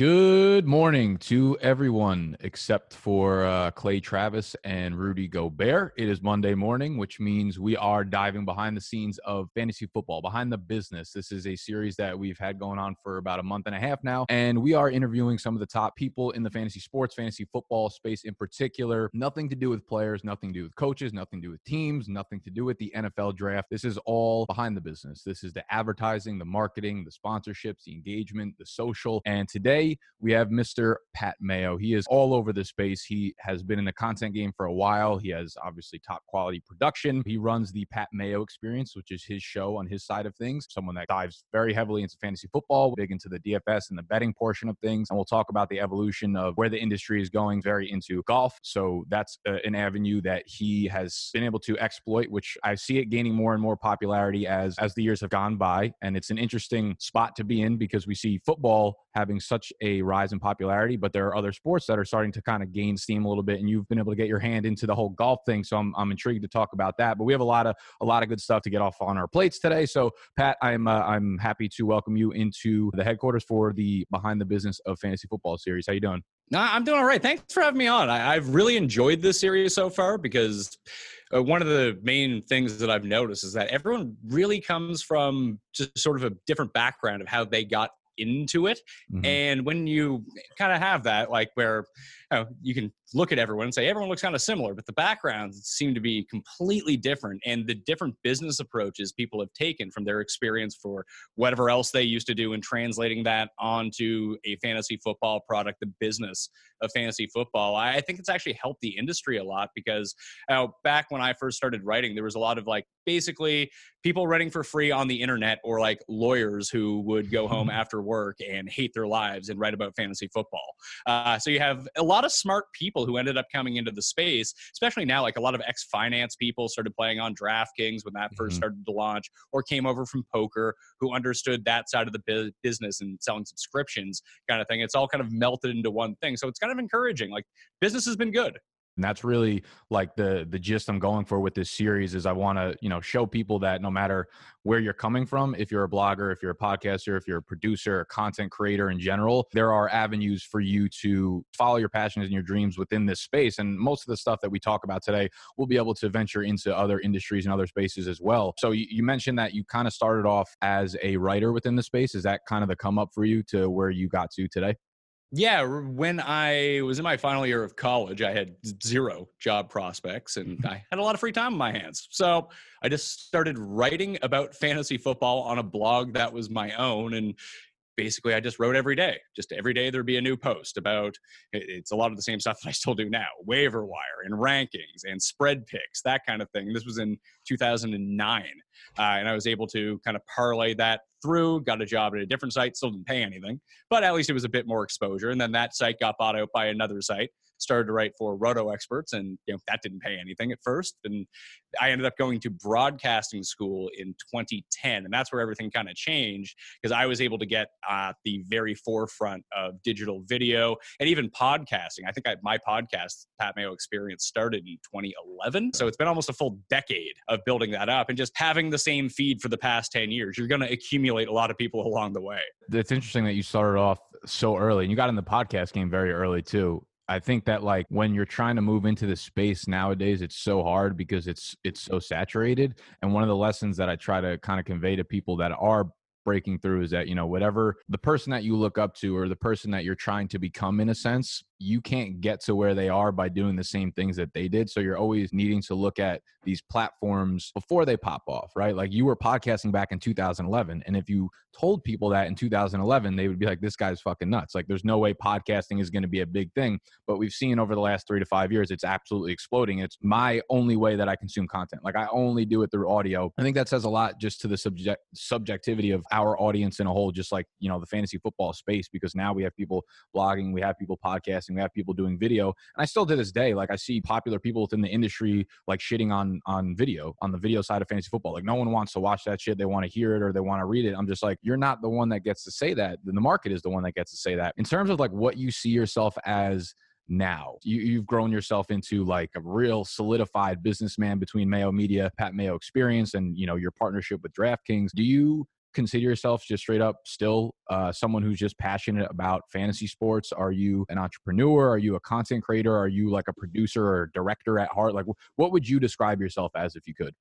Good morning to everyone except for uh, Clay Travis and Rudy Gobert. It is Monday morning, which means we are diving behind the scenes of fantasy football, behind the business. This is a series that we've had going on for about a month and a half now, and we are interviewing some of the top people in the fantasy sports, fantasy football space in particular. Nothing to do with players, nothing to do with coaches, nothing to do with teams, nothing to do with the NFL draft. This is all behind the business. This is the advertising, the marketing, the sponsorships, the engagement, the social. And today, we have Mr. Pat Mayo. He is all over the space. He has been in the content game for a while. He has obviously top quality production. He runs the Pat Mayo Experience, which is his show on his side of things. Someone that dives very heavily into fantasy football, big into the DFS and the betting portion of things. And we'll talk about the evolution of where the industry is going, very into golf. So that's uh, an avenue that he has been able to exploit, which I see it gaining more and more popularity as as the years have gone by. And it's an interesting spot to be in because we see football having such a rise in popularity, but there are other sports that are starting to kind of gain steam a little bit, and you've been able to get your hand into the whole golf thing. So I'm, I'm intrigued to talk about that. But we have a lot of a lot of good stuff to get off on our plates today. So Pat, I'm uh, I'm happy to welcome you into the headquarters for the Behind the Business of Fantasy Football series. How you doing? I'm doing all right. Thanks for having me on. I, have really enjoyed this series so far because uh, one of the main things that I've noticed is that everyone really comes from just sort of a different background of how they got into it. Mm-hmm. And when you kind of have that, like where you, know, you can look at everyone and say everyone looks kind of similar, but the backgrounds seem to be completely different. And the different business approaches people have taken from their experience for whatever else they used to do and translating that onto a fantasy football product, the business of fantasy football. I think it's actually helped the industry a lot because uh, back when I first started writing, there was a lot of like basically people writing for free on the internet or like lawyers who would go home after work and hate their lives and write about fantasy football. Uh, so you have a lot of smart people people who ended up coming into the space, especially now, like a lot of ex finance people started playing on DraftKings when that 1st mm-hmm. started to launch, or came over from poker who understood that side of the bu- business and selling subscriptions kind of thing. It's all kind of melted into one thing. So it's kind of encouraging. Like business has been good and that's really like the the gist i'm going for with this series is i want to you know show people that no matter where you're coming from if you're a blogger if you're a podcaster if you're a producer a content creator in general there are avenues for you to follow your passions and your dreams within this space. And most of the stuff that we talk about today we'll be able to venture into other industries and other spaces as well. So you, you mentioned that you kind of started off as a writer within the space. Is that kind of the come up for you to where you got to today yeah, when I was in my final year of college, I had zero job prospects and mm-hmm. I had a lot of free time in my hands. So I just started writing about fantasy football on a blog that was my own. And basically I just wrote every day. Just every day there'd be a new post about it's a lot of the same stuff that I still do now waiver wire and rankings and spread picks, that kind of thing. This was in 2009. Uh, and I was able to kind of parlay that through, got a job at a different site, still didn't pay anything, but at least it was a bit more exposure. And then that site got bought out by another site started to write for RotoExperts and you know that didn't pay anything at first. And i ended up going to broadcasting school in 2010 and that's where everything kind of changed because i was able to get uh, the very forefront of digital video and even podcasting. I think I, my podcast pat mayo experience started in 2011 so it's been almost a full decade of building that up and just having the same feed for the past 10 years. You're going to accumulate a lot of people along the way. It's interesting that you started off so early and you got in the podcast game very early too I think that like when you're trying to move into the space nowadays, it's so hard because it's it's so saturated. And one of the lessons that I try to kind of convey to people that are breaking through is that you know whatever the person that you look up to or the person that you're trying to become in a sense you can't get to where they are by doing the same things that they did. So you're always needing to look at these platforms before they pop off, right? Like you were podcasting back in 2011. And if you told people that in 2011, they would be like, this guy's fucking nuts. Like there's no way podcasting is going to be a big thing. But we've seen over the last three to five years, it's absolutely exploding. It's my only way that I consume content. Like I only do it through audio. I think that says a lot just to the subject subjectivity of our audience in a whole, just like, you know, the fantasy football space, because now we have people blogging, we have people podcasting we have people doing video, and I still to this day, like I see popular people within the industry like shitting on on video on the video side of fantasy football. Like no one wants to watch that shit. They want to hear it or they want to read it. I'm just like, you're not the one that gets to say that. The market is the one that gets to say that. In terms of like what you see yourself as now. You, have grown yourself into like a real solidified businessman between Mayo Media, Pat Mayo Experience, and you know your partnership with DraftKings. Do you consider yourself just straight up still uh, someone who's just passionate about fantasy sports? Are you an entrepreneur? Are you a content creator? Are you like a producer or director at heart? Like, what would you describe yourself as if you could?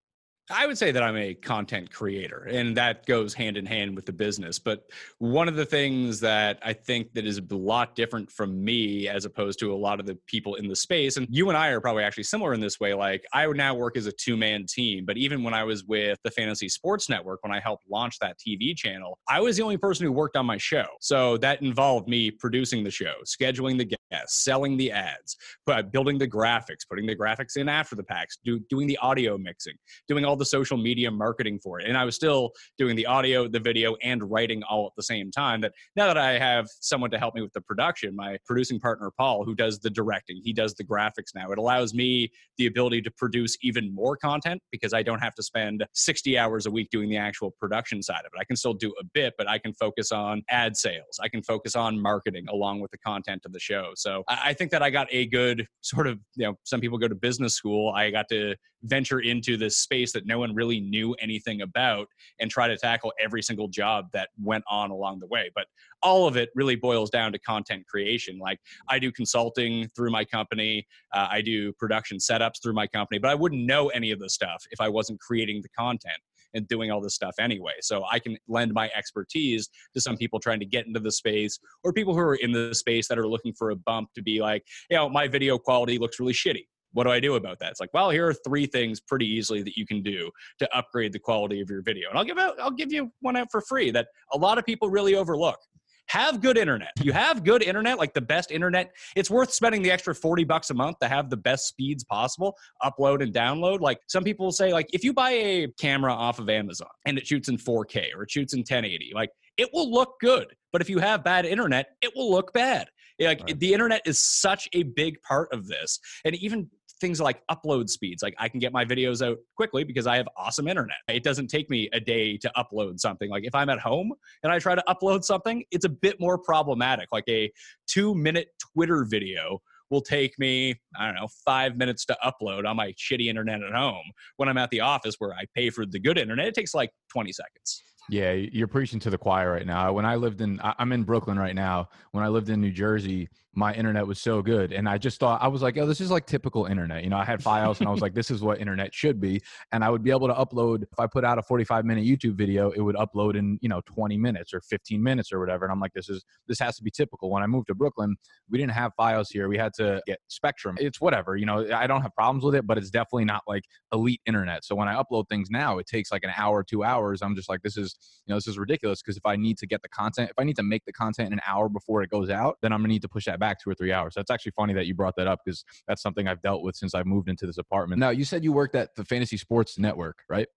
I would say that I'm a content creator, and that goes hand in hand with the business. But one of the things that I think that is a lot different from me as opposed to a lot of the people in the space, and you and I are probably actually similar in this way. Like I would now work as a two man team, but even when I was with the Fantasy Sports Network, when I helped launch that TV channel, I was the only person who worked on my show. So that involved me producing the show, scheduling the guests, selling the ads, but building the graphics, putting the graphics in after the packs, do, doing the audio mixing, doing all the social media marketing for it. And I was still doing the audio, the video, and writing all at the same time. That now that I have someone to help me with the production, my producing partner, Paul, who does the directing, he does the graphics now. It allows me the ability to produce even more content because I don't have to spend 60 hours a week doing the actual production side of it. I can still do a bit, but I can focus on ad sales. I can focus on marketing along with the content of the show. So I think that I got a good sort of, you know, some people go to business school. I got to venture into this space that no one really knew anything about and try to tackle every single job that went on along the way. But all of it really boils down to content creation. Like I do consulting through my company, uh, I do production setups through my company, but I wouldn't know any of the stuff if I wasn't creating the content and doing all this stuff anyway. So I can lend my expertise to some people trying to get into the space or people who are in the space that are looking for a bump to be like, you know, my video quality looks really shitty what do I do about that? It's like, well, here are three things pretty easily that you can do to upgrade the quality of your video. And I'll give out, I'll give you one out for free that a lot of people really overlook. Have good internet. You have good internet, like the best internet. It's worth spending the extra 40 bucks a month to have the best speeds possible, upload and download. Like some people will say, like, if you buy a camera off of Amazon and it shoots in 4K or it shoots in 1080, like it will look good. But if you have bad internet, it will look bad. Like right. the internet is such a big part of this. And even things like upload speeds. Like I can get my videos out quickly because I have awesome internet. It doesn't take me a day to upload something. Like if I'm at home and I try to upload something, it's a bit more problematic. Like a two minute Twitter video will take me, I don't know, five minutes to upload on my shitty internet at home. When I'm at the office where I pay for the good internet, it takes like 20 seconds. Yeah, you're preaching to the choir right now. When I lived in, I'm in Brooklyn right now. When I lived in New Jersey, my internet was so good. And I just thought, I was like, oh, this is like typical internet. You know, I had Fios and I was like, this is what internet should be. And I would be able to upload, if I put out a 45 minute YouTube video, it would upload in, you know, 20 minutes or 15 minutes or whatever. And I'm like, this is, this has to be typical. When I moved to Brooklyn, we didn't have Fios here. We had to get Spectrum. It's whatever, you know, I don't have problems with it, but it's definitely not like elite internet. So when I upload things now, it takes like an hour, two hours. I'm just like, this is, you know, this is ridiculous because if I need to get the content, if I need to make the content in an hour before it goes out, then I'm gonna need to push that back two or three hours. That's actually funny that you brought that up because that's something I've dealt with since I moved into this apartment. Now, you said you worked at the Fantasy Sports Network, right?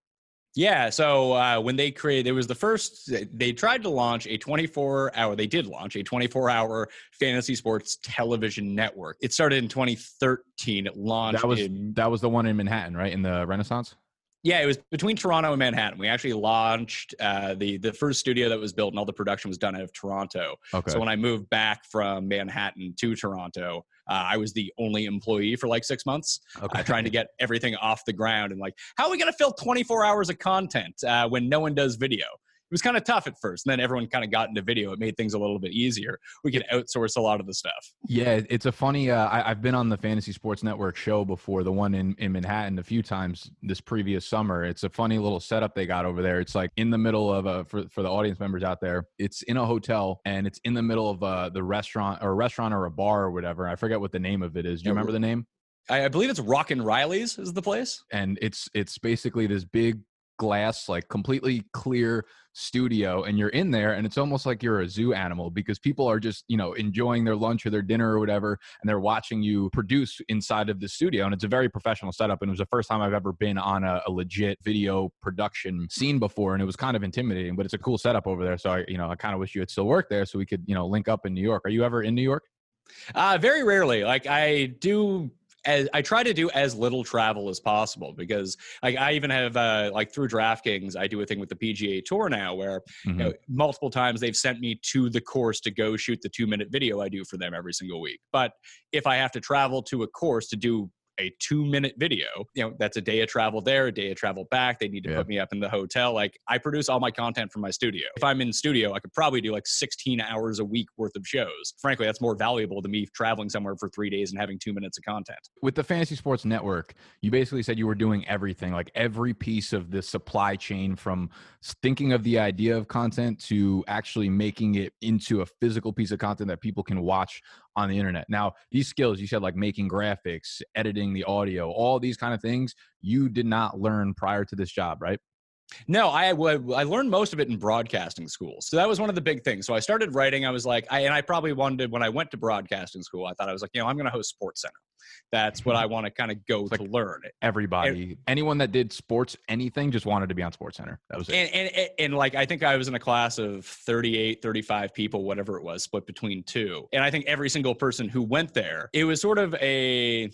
Yeah. So uh, when they created, it was the first, they tried to launch a 24 hour, they did launch a 24 hour fantasy sports television network. It started in 2013. It launched. That was, in, that was the one in Manhattan, right? In the Renaissance? Yeah, it was between Toronto and Manhattan. We actually launched uh, the the first studio that was built, and all the production was done out of Toronto. Okay. So when I moved back from Manhattan to Toronto, uh, I was the only employee for like six months, uh, okay. uh, trying to get everything off the ground. And like, how are we going to fill 24 hours of content uh, when no one does video? Was kind of tough at first. And then everyone kind of got into video. It made things a little bit easier. We could outsource a lot of the stuff. Yeah, it's a funny. Uh, I, have been on the Fantasy Sports Network show before, the one in, in Manhattan, a few times this previous summer. It's a funny little setup they got over there. It's like in the middle of a for for the audience members out there. It's in a hotel and it's in the middle of uh, the restaurant or a restaurant or a bar or whatever. I forget what the name of it is. Do you remember the name? I, I believe it's Rockin' Riley's is the place. And it's it's basically this big glass, like completely clear studio, and you're in there, and it's almost like you're a zoo animal because people are just, you know, enjoying their lunch or their dinner or whatever, and they're watching you produce inside of the studio. And it's a very professional setup. And it was the first time I've ever been on a, a legit video production scene before, and it was kind of intimidating, but it's a cool setup over there. So I, you know, I kind of wish you had still worked there so we could, you know, link up in New York. Are you ever in New York? Uh, very rarely. Like I do as I try to do as little travel as possible because like I even have uh, like through DraftKings I do a thing with the PGA Tour now where mm-hmm. you know, mm-hmm. multiple times they've sent me to the course to go shoot the two minute video I do for them every single week. But if I have to travel to a course to do a two minute video. You know, that's a day of travel there, a day of travel back. They need to Yeah. put me up in the hotel. Like I produce all my content from my studio. If I'm in studio, I could probably do like 16 hours a week worth of shows. Frankly, that's more valuable to me traveling somewhere for three days and having two minutes of content. with the fantasy sports network you basically said you were doing everything like every piece of the supply chain from thinking of the idea of content to actually making it into a physical piece of content that people can watch on the internet now these skills you said like making graphics editing the audio all these kind of things you did not learn prior to this job right No, I. I learned most of it in broadcasting school. So that was one of the big things. So I started writing. I was like, I, and I probably wanted when I went to broadcasting school. I thought I was like, you know, I'm going to host Sports Center. That's what I want to kind of go to learn. everybody anyone that did sports anything just wanted to be on sports center that was it And, and and and like I think I was in a class of 38, 35 people, whatever it was, split between two. And I think every single person who went there, it was sort of a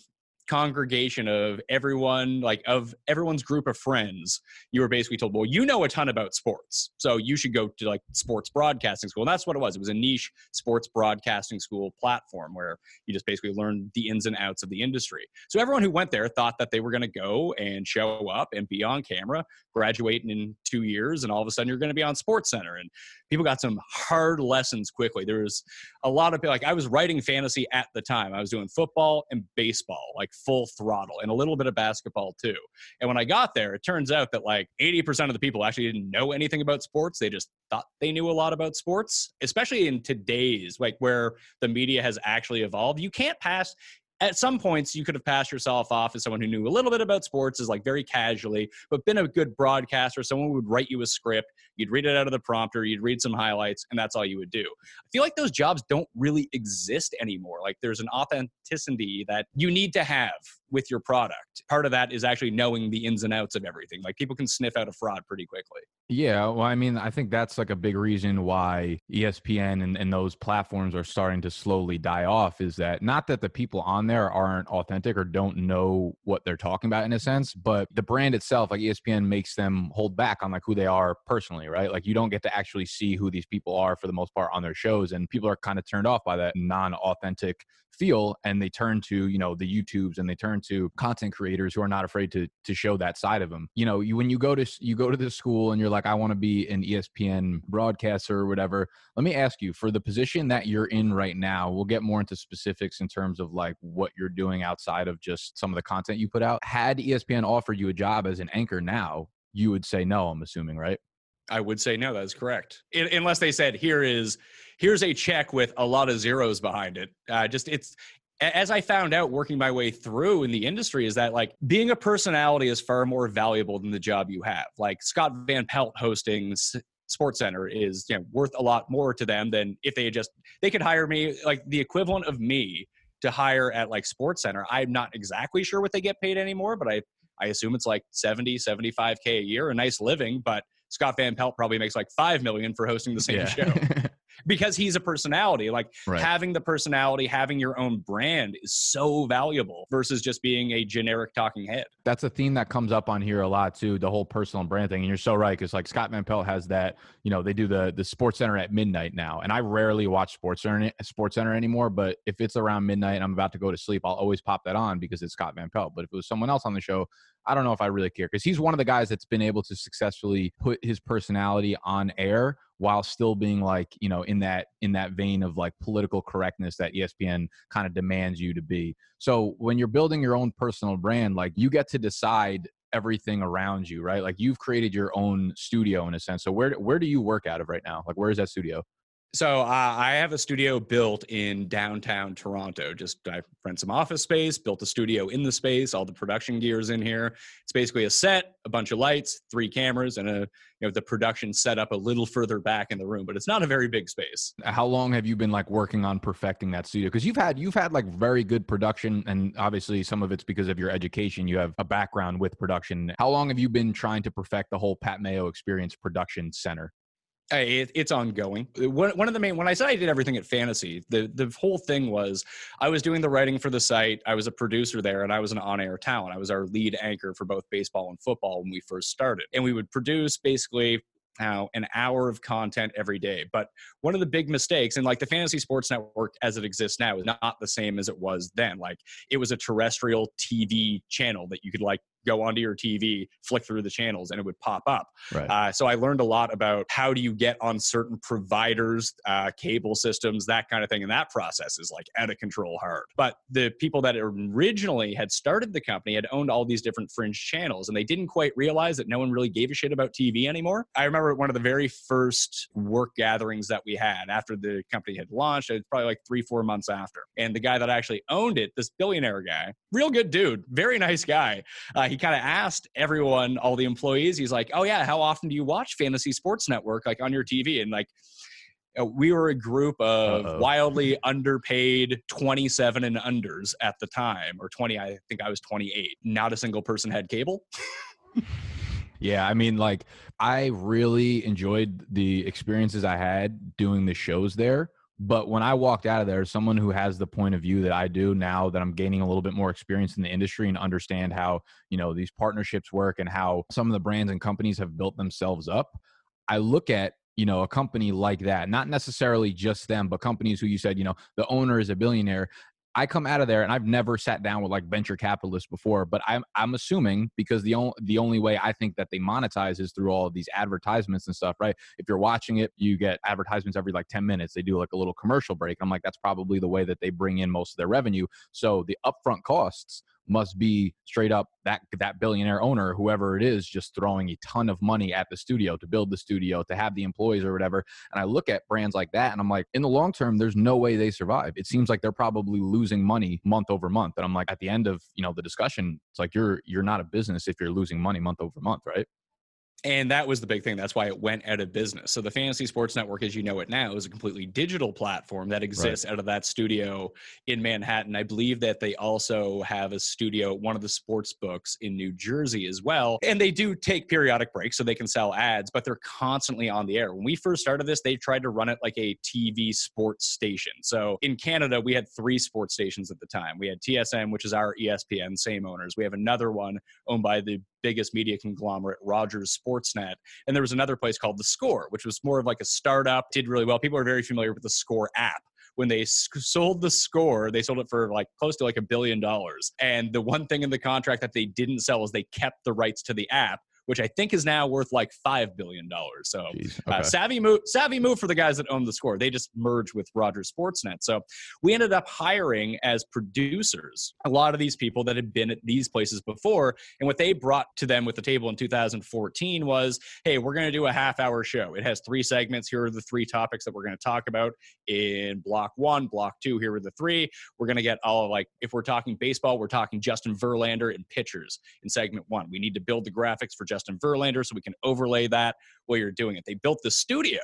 congregation of everyone like of everyone's group of friends you were basically told well you know a ton about sports so you should go to like sports broadcasting school. And that's what it was. It was a niche sports broadcasting school platform where you just basically learn the ins and outs of the industry. So everyone who went there thought that they were going to go and show up and be on camera graduate in two years and all of a sudden you're going to be on sports center. And people got some hard lessons quickly. There was a lot of like i was writing fantasy at the time. I was doing football and baseball like full throttle and a little bit of basketball too. And when i got there it turns out that like 80% of the people actually didn't know anything about sports. They just thought they knew a lot about sports especially in today's like where the media has actually evolved. You can't pass at some points you could have passed yourself off as someone who knew a little bit about sports is like very casually but been a good broadcaster someone would write you a script you'd read it out of the prompter you'd read some highlights and that's all you would do. I feel like those jobs don't really exist anymore. Like there's an authenticity that you need to have with your product. Part of that is actually knowing the ins and outs of everything. Like people can sniff out a fraud pretty quickly. Yeah, well, I mean, I think that's like a big reason why ESPN and, and those platforms are starting to slowly die off is that not that the people on there aren't authentic or don't know what they're talking about in a sense, but the brand itself, like ESPN, makes them hold back on like who they are personally, right? Like you don't get to actually see who these people are for the most part on their shows, and people are kind of turned off by that non-authentic feel and they turn to you know the youtubes and they turn to content creators who are not afraid to to show that side of them you know you when you go to you go to the school and you're like i want to be an espn broadcaster or whatever let me ask you for the position that you're in right now we'll get more into specifics in terms of like what you're doing outside of just some of the content you put out had espn offered you a job as an anchor now you would say no i'm assuming right I would say no, that's correct. I- unless they said here is here's a check with a lot of zeros behind it. Uh, just it's as I found out working my way through in the industry is that like being a personality is far more valuable than the job you have. Like Scott Van Pelt hosting Sports Center is you know worth a lot more to them than if they had just they could hire me like the equivalent of me to hire at like Sports Center. I'm not exactly sure what they get paid anymore, but I I assume it's like 70, 75k a year, a nice living, but Scott Van Pelt probably makes like 5 million for hosting the same show because he's a personality. Like right having the personality, having your own brand is so valuable versus just being a generic talking head. that's a theme that comes up on here a lot too the whole personal brand thing and you're so right because like scott van pelt has that you know they do the the sports center at midnight now and i rarely watch sports center sports center anymore but if it's around midnight and i'm about to go to sleep i'll always pop that on because it's scott van pelt but if it was someone else on the show i don't know if i really care because he's one of the guys that's been able to successfully put his personality on air while still being like you know in that in that vein of like political correctness that espn kind of demands you to be so when you're building your own personal brand, like you get to decide everything around you, right? Like you've created your own studio in a sense. So where where do you work out of right now? Like where is that studio? So uh, I have a studio built in downtown Toronto. Just I rent some office space, built a studio in the space. All the production gears in here. It's basically a set, a bunch of lights, three cameras, and a you know the production set up a little further back in the room. But it's not a very big space. How long have you been like working on perfecting that studio? Because you've had you've had like very good production, and obviously some of it's because of your education. You have a background with production. How long have you been trying to perfect the whole Pat Mayo Experience Production Center? It, it's ongoing. Uh, one, one of the main when I said I did everything at Fantasy, the the whole thing was I was doing the writing for the site. I was a producer there, and I was an on-air talent. I was our lead anchor for both baseball and football when we first started, and we would produce basically now an hour of content every day. But one of the big mistakes, and like the Fantasy Sports Network as it exists now, is not the same as it was then. Like it was a terrestrial TV channel that you could like go onto your TV, flick through the channels, and it would pop up. Right. Uh, so I learned a lot about how do you get on certain providers, uh, cable systems, that kind of thing. And that process is like out of control hard. But the people that originally had started the company had owned all these different fringe channels, and they didn't quite realize that no one really gave a shit about TV anymore. I remember one of the very first work gatherings that we had after the company had launched. It was probably like three, four months after. And the guy that actually owned it, this billionaire guy, real good dude, very nice guy. Uh, he kind of asked everyone, all the employees, he's like, "Oh yeah, how often do you watch Fantasy Sports Network like on your TV?" And like uh, we were a group of Uh-oh. wildly underpaid 27 and unders at the time or 20 i think i was 28 not a single person had cable yeah i mean like i really enjoyed the experiences i had doing the shows there but when I walked out of there, someone who has the point of view that I do now that I'm gaining a little bit more experience in the industry and understand how, you know, these partnerships work and how some of the brands and companies have built themselves up, I look at you know a company like that not necessarily just them but companies who you said you know the owner is a billionaire I come out of there and I've never sat down with like venture capitalists before, but I'm I'm assuming because the only the only way I think that they monetize is through all of these advertisements and stuff, right? If you're watching it, you get advertisements every like 10 minutes. They do like a little commercial break. I'm like, that's probably the way that they bring in most of their revenue. So the upfront costs must be straight up that that billionaire owner whoever it is just throwing a ton of money at the studio to build the studio to have the employees or whatever. And i look at brands like that and i'm like in the long term there's no way they survive. It seems like they're probably losing money month over month and i'm like at the end of you know the discussion it's like you're you're not a business if you're losing money month over month right and that was the big thing. That's why it went out of business. So the Fantasy Sports Network, as you know it now, is a completely digital platform that exists right. out of that studio in Manhattan. I believe that they also have a studio, one of the sports books in New Jersey as well. And they do take periodic breaks so they can sell ads, but they're constantly on the air. When we first started this, they tried to run it like a TV sports station. So in Canada, we had three sports stations at the time. We had TSN, which is our ESPN, same owners. We have another one owned by the biggest media conglomerate, Rogers Sportsnet. And there was another place called The Score, which was more of like a startup, did really well. People are very familiar with the Score app when they sold the score, they sold it for like close to like a billion dollars. And the one thing in the contract that they didn't sell is they kept the rights to the app which I think is now worth like five billion dollars. So uh, okay. uh, savvy move, savvy move for the guys that own the score. They just merged with Rogers Sportsnet. So we ended up hiring as producers a lot of these people that had been at these places before, and what they brought to them with the table in 2014 was, hey, we're going to do a half hour show. It has three segments. Here are the three topics that we're going to talk about in block one, block two. Here are the three. We're going to get all of like if we're talking baseball, we're talking Justin Verlander and pitchers in segment one. We need to build the graphics for Justin Verlander so we can overlay that while you're doing it. They built the studio,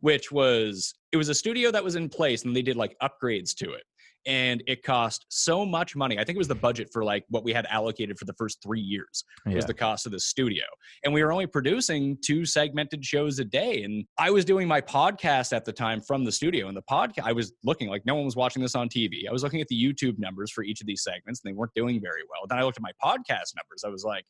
which was it was a studio that was in place and they did like upgrades to it and it cost so much money. I think it was the budget for like what we had allocated for the first three years yeah. was the cost of the studio. And we were only producing two segmented shows a day. And I was doing my podcast at the time from the studio. And the podcast, I was looking like no one was watching this on TV. I was looking at the YouTube numbers for each of these segments and they weren't doing very well. Then I looked at my podcast numbers. I was like,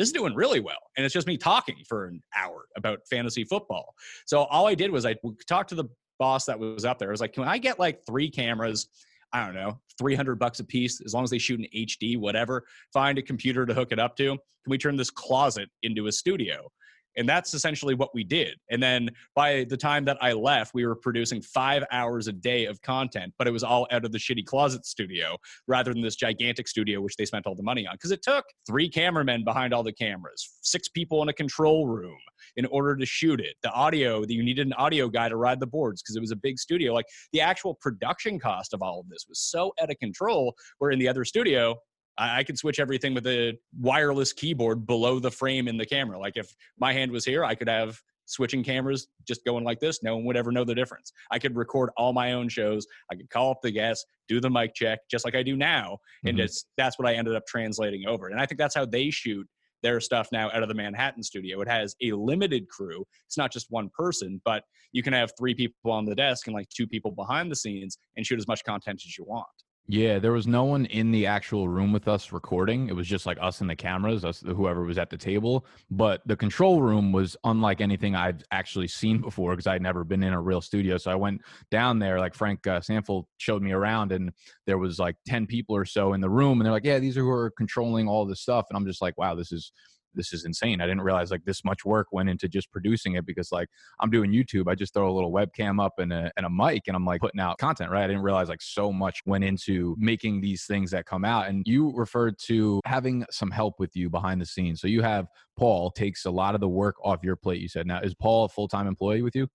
this is doing really well. And it's just me talking for an hour about fantasy football. So all I did was I talked to the boss that was up there. I was like, can I get like three cameras? I don't know, 300 bucks a piece, as long as they shoot in HD, whatever. Find a computer to hook it up to. Can we turn this closet into a studio? And that's essentially what we did. And then by the time that I left, we were producing five hours a day of content, but it was all out of the shitty closet studio rather than this gigantic studio, which they spent all the money on. Because it took three cameramen behind all the cameras, six people in a control room in order to shoot it. The audio, that you needed an audio guy to ride the boards because it was a big studio. Like the actual production cost of all of this was so out of control. Where in the other studio, I, I could switch everything with a wireless keyboard below the frame in the camera. Like if my hand was here, I could have switching cameras just going like this. No one would ever know the difference. I could record all my own shows. I could call up the guests do the mic check just like i do now. And mm-hmm. it's that's what i ended up translating over. And i think that's how they shoot their stuff now out of the manhattan studio. It has a limited crew. It's not just one person but you can have three people on the desk and like two people behind the scenes and shoot as much content as you want Yeah, there was no one in the actual room with us recording. It was just like us and the cameras, us whoever was at the table. But the control room was unlike anything I've actually seen before because I'd never been in a real studio. So I went down there, like Frank uh, showed me around, and there was like ten people or so in the room, and they're like, "Yeah, these are who are controlling all this stuff." And I'm just like, "Wow, this is this is insane. I didn't realize like this much work went into just producing it because like I'm doing YouTube. I just throw a little webcam up and a, and a mic and I'm like putting out content, right? I didn't realize like so much went into making these things that come out. And you referred to having some help with you behind the scenes. So you have Paul takes a lot of the work off your plate. You said now is Paul a full time employee with you?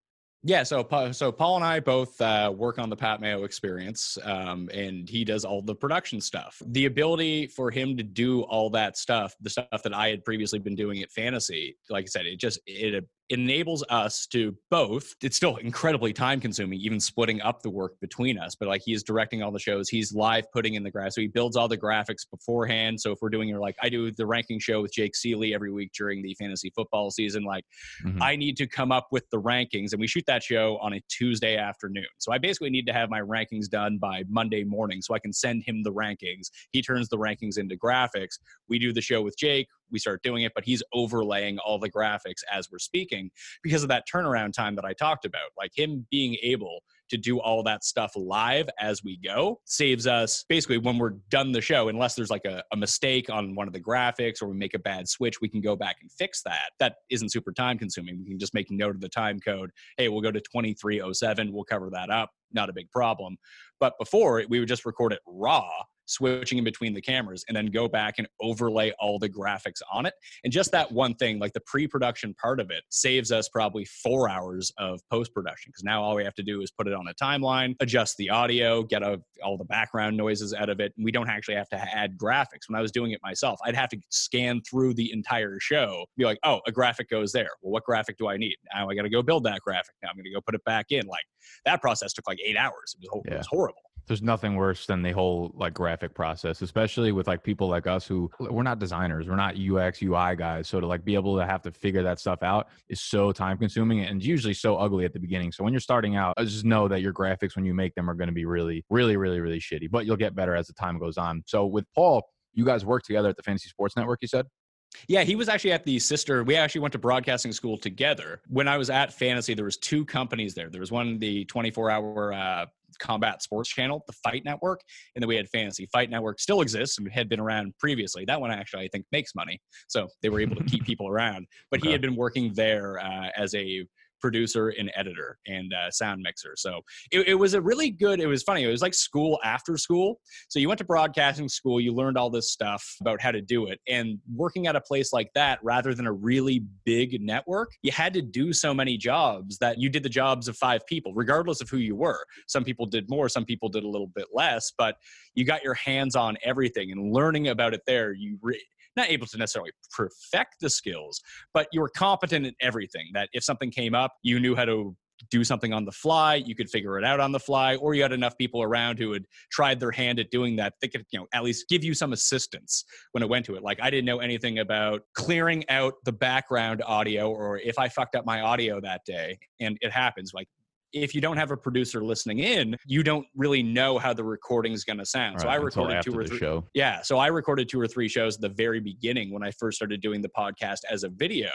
Yeah, so so Paul and I both uh, work on the Pat Mayo experience, um, and he does all the production stuff. The ability for him to do all that stuff, the stuff that I had previously been doing at Fantasy, like I said, it just it enables us to both it's still incredibly time consuming even splitting up the work between us but like he's directing all the shows he's live putting in the graph so he builds all the graphics beforehand so if we're doing like i do the ranking show with jake Ciely every week during the fantasy football season like mm-hmm. i need to come up with the rankings and we shoot that show on a tuesday afternoon so i basically need to have my rankings done by monday morning so i can send him the rankings he turns the rankings into graphics we do the show with jake we start doing it, but he's overlaying all the graphics as we're speaking because of that turnaround time that I talked about. Like him being able to do all that stuff live as we go saves us basically when we're done the show, unless there's like a, a mistake on one of the graphics or we make a bad switch, we can go back and fix that. That isn't super time consuming. We can just make note of the time code. Hey, we'll go to 2307. We'll cover that up. Not a big problem. But before, we would just record it raw switching in between the cameras and then go back and overlay all the graphics on it. And just that one thing, like the pre production part of it, saves us probably four hours of post production because now all we have to do is put it on a timeline, adjust the audio, get a, all the background noises out of it. And we don't actually have to add graphics. When I was doing it myself, I'd have to scan through the entire show, be like, oh, a graphic goes there. Well, what graphic do I need? Now I got to go build that graphic. Now I'm going to go put it back in. Like that process took like eight hours. It was, yeah. it was horrible there's nothing worse than the whole like graphic process especially with like people like us who we're not designers we're not ux ui guys so to like be able to have to figure that stuff out is so time consuming and usually so ugly at the beginning so when you're starting out just know that your graphics when you make them are going to be really really really really shitty but you'll get better as the time goes on so with paul you guys work together at the fantasy sports network you said yeah, he was actually at the sister. We actually went to broadcasting school together. When I was at Fantasy, there was two companies there. There was one, the 24-hour uh, combat sports channel, the Fight Network, and then we had Fantasy. Fight Network still exists and had been around previously. That one actually I think makes money, so they were able to keep people around. But okay. he had been working there uh, as a producer and editor and uh, sound mixer. So it, it, was a really good, it was funny. It was like school after school. So you went to broadcasting school, you learned all this stuff about how to do it. And working at a place like that, rather than a really big network, you had to do so many jobs that you did the jobs of five people, regardless of who you were. Some people did more, some people did a little bit less, but you got your hands on everything and learning about it there. You re- not able to necessarily perfect the skills, but you were competent in everything. That if something came up, you knew how to do something on the fly you could figure it out on the fly or you had enough people around who had tried their hand at doing that they could you know at least give you some assistance when it went to it like i didn't know anything about clearing out the background audio or if i fucked up my audio that day and it happens like if you don't have a producer listening in, you don't really know how the recording is going to sound. Right, so I recorded two or three. Show. Yeah, so I recorded two or three shows at the very beginning when I first started doing the podcast as a video.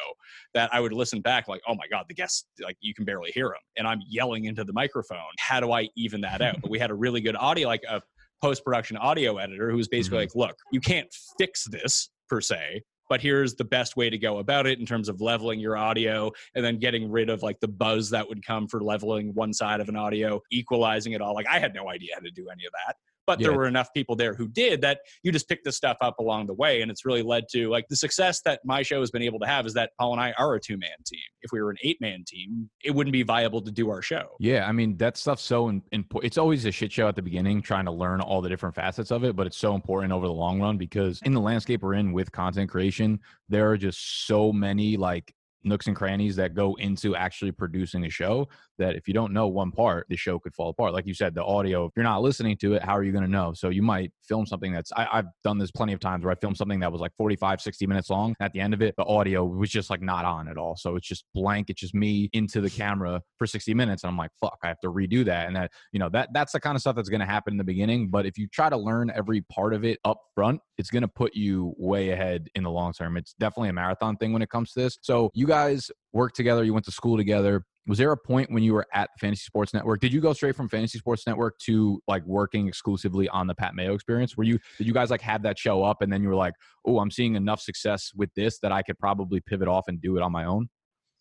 That I would listen back like, oh my god, the guests like you can barely hear them, and I'm yelling into the microphone. How do I even that out? But we had a really good audio, like a post production audio editor who was basically mm-hmm. like, look, you can't fix this per se but here's the best way to go about it in terms of leveling your audio and then getting rid of like the buzz that would come for leveling one side of an audio, equalizing it all. Like I had no idea how to do any of that but yeah. there were enough people there who did that you just pick this stuff up along the way and it's really led to like the success that my show has been able to have is that paul and i are a two-man team if we were an eight-man team it wouldn't be viable to do our show yeah i mean that stuff's so important it's always a shit show at the beginning trying to learn all the different facets of it but it's so important over the long run because in the landscape we're in with content creation there are just so many like nooks and crannies that go into actually producing a show that if you don't know one part, the show could fall apart. Like you said, the audio, if you're not listening to it, how are you going to know? So you might film something that's, I, have done this plenty of times where I filmed something that was like 45, 60 minutes long. At the end of it, the audio was just like not on at all. So it's just blank. It's just me into the camera for 60 minutes. And I'm like, fuck, I have to redo that. And that, you know, that that's the kind of stuff that's going to happen in the beginning. But if you try to learn every part of it up front, it's going to put you way ahead in the long term. It's definitely a marathon thing when it comes to this. So you guys worked together, you went to school together. Was there a point when you were at Fantasy Sports Network? Did you go straight from Fantasy Sports Network to like working exclusively on the Pat Mayo experience? Were you did you guys like have that show up and then you were like, "Oh, I'm seeing enough success with this that I could probably pivot off and do it on my own?"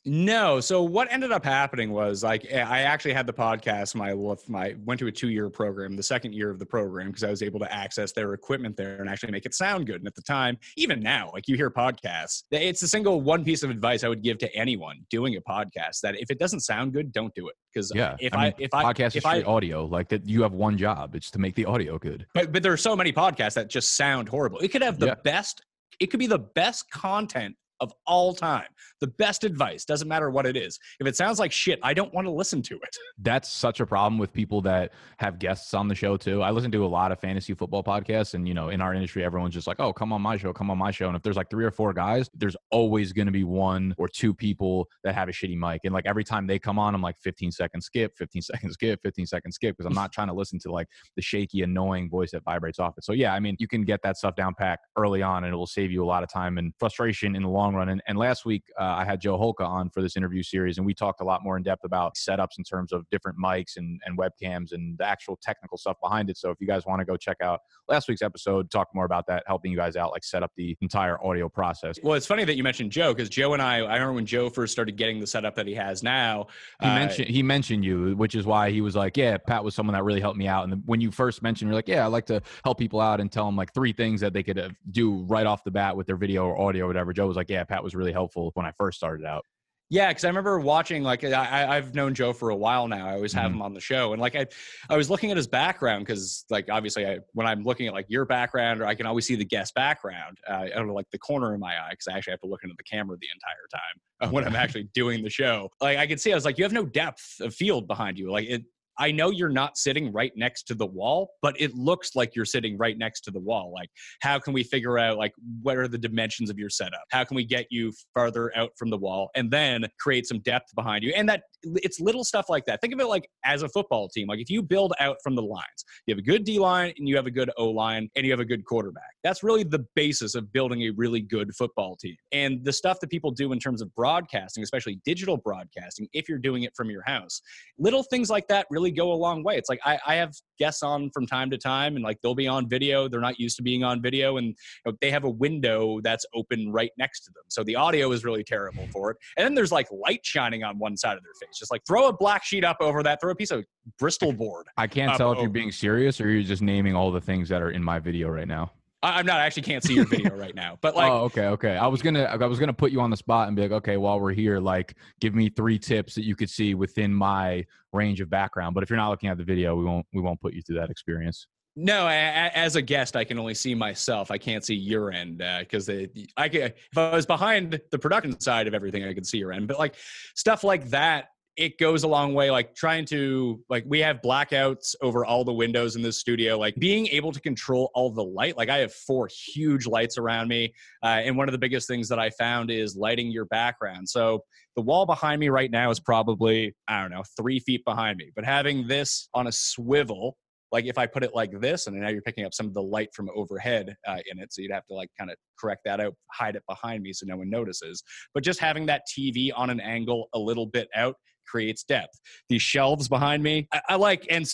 No. So what ended up happening was like eh, I actually had the podcast. My my went to a two year program, the second year of the program, because I was able to access their equipment there and actually make it sound good. And at the time, even now, like you hear podcasts, it's a single one piece of advice I would give to anyone doing a podcast that if it doesn't sound good, don't do it. Because yeah, if I, mean, I if I podcast if I audio like that, you have one job. It's to make the audio good. But but there are so many podcasts that just sound horrible. It could have the yeah. best. It could be the best content of all time. The best advice, doesn't matter what it is. If it sounds like shit, I don't want to listen to it. That's such a problem with people that have guests on the show too. I listen to a lot of fantasy football podcasts and you know, in our industry everyone's just like, "Oh, come on my show, come on my show." And if there's like 3 or 4 guys, there's always going to be one or two people that have a shitty mic. And like every time they come on, I'm like fifteen 15 second skip, 15 second skip, 15 second skip because I'm not trying to listen to like the shaky annoying voice that vibrates off it. So yeah, I mean, you can get that stuff down pack early on and it will save you a lot of time and frustration in the long run. And, and last week, uh, I had Joe Holka on for this interview series, and we talked a lot more in depth about setups in terms of different mics and, and webcams and the actual technical stuff behind it. So if you guys want to go check out last week's episode, talk more about that, helping you guys out, like set up the entire audio process. Well, it's funny that you mentioned Joe because Joe and I, I remember when Joe first started getting the setup that he has now. He uh, mentioned he mentioned you, which is why he was like, "Yeah, Pat was someone that really helped me out." And the, when you first mentioned, you're like, "Yeah, I like to help people out and tell them like three things that they could uh, do right off the bat with their video or audio or whatever." Joe was like, "Yeah, Pat was really helpful when I first started out." Yeah, because I remember watching like I, I've known Joe for a while now. I always have mm-hmm. him on the show, and like I, I was looking at his background because like obviously I when I'm looking at like your background, or I can always see the guest background uh, out of like the corner of my eye because I actually have to look into the camera the entire time uh, when I'm actually doing the show. Like I could see, I was like, you have no depth of field behind you. Like it, I know you're not sitting right next to the wall, but it looks like you're sitting right next to the wall. Like, how can we figure out like what are the dimensions of your setup? How can we get you farther out from the wall and then create some depth behind you? And that it's little stuff like that. Think of it like as a football team. Like if you build out from the lines, you have a good D line and you have a good O line and you have a good quarterback. That's really the basis of building a really good football team. And the stuff that people do in terms of broadcasting, especially digital broadcasting, if you're doing it from your house, little things like that really really go a long way. It's like I, I have guests on from time to time, and like they'll be on video. They're not used to being on video, and you know, they have a window that's open right next to them. So the audio is really terrible for it. And then there's like light shining on one side of their face. Just like throw a black sheet up over that. Throw a piece of Bristol board. I can't tell if you're being serious or you're just naming all the things that are in my video right now. I'm not. I actually can't see your video right now. But like, oh, okay, okay. I was gonna, I was gonna put you on the spot and be like, okay, while we're here, like, give me three tips that you could see within my range of background. But if you're not looking at the video, we won't, we won't put you through that experience. No, as a guest, I can only see myself. I can't see your end because uh, I can. If I was behind the production side of everything, I could see your end. But like stuff like that it goes a long way like trying to like we have blackouts over all the windows in this studio like being able to control all the light like i have four huge lights around me uh, and one of the biggest things that i found is lighting your background so the wall behind me right now is probably i don't know three feet behind me but having this on a swivel like if I put it like this, and now you're picking up some of the light from overhead uh, in it, so you'd have to like kind of correct that out, hide it behind me so no one notices. But just having that TV on an angle a little bit out creates depth. These shelves behind me, I, I like and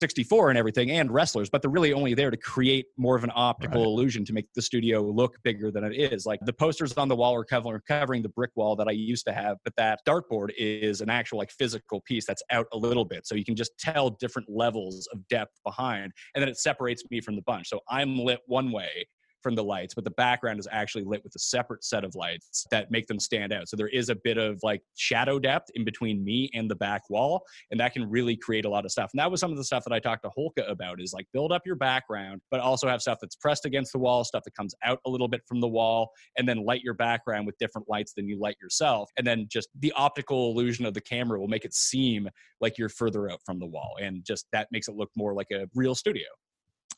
64 and everything and wrestlers, but they're really only there to create more of an optical right. illusion to make the studio look bigger than it is. Like the posters on the wall are cover- covering the brick wall that I used to have, but that dartboard is an actual like physical piece that's out a little bit. So you can just tell different levels of depth behind, and then it separates me from the bunch. So I'm lit one way from the lights, but the background is actually lit with a separate set of lights that make them stand out. So there is a bit of like shadow depth in between me and the back wall, and that can really create a lot of stuff. And that was some of the stuff that I talked to Holka about is like build up your background, but also have stuff that's pressed against the wall, stuff that comes out a little bit from the wall, and then light your background with different lights than you light yourself. And then just the optical illusion of the camera will make it seem like you're further out from the wall. And just that makes it look more like a real studio.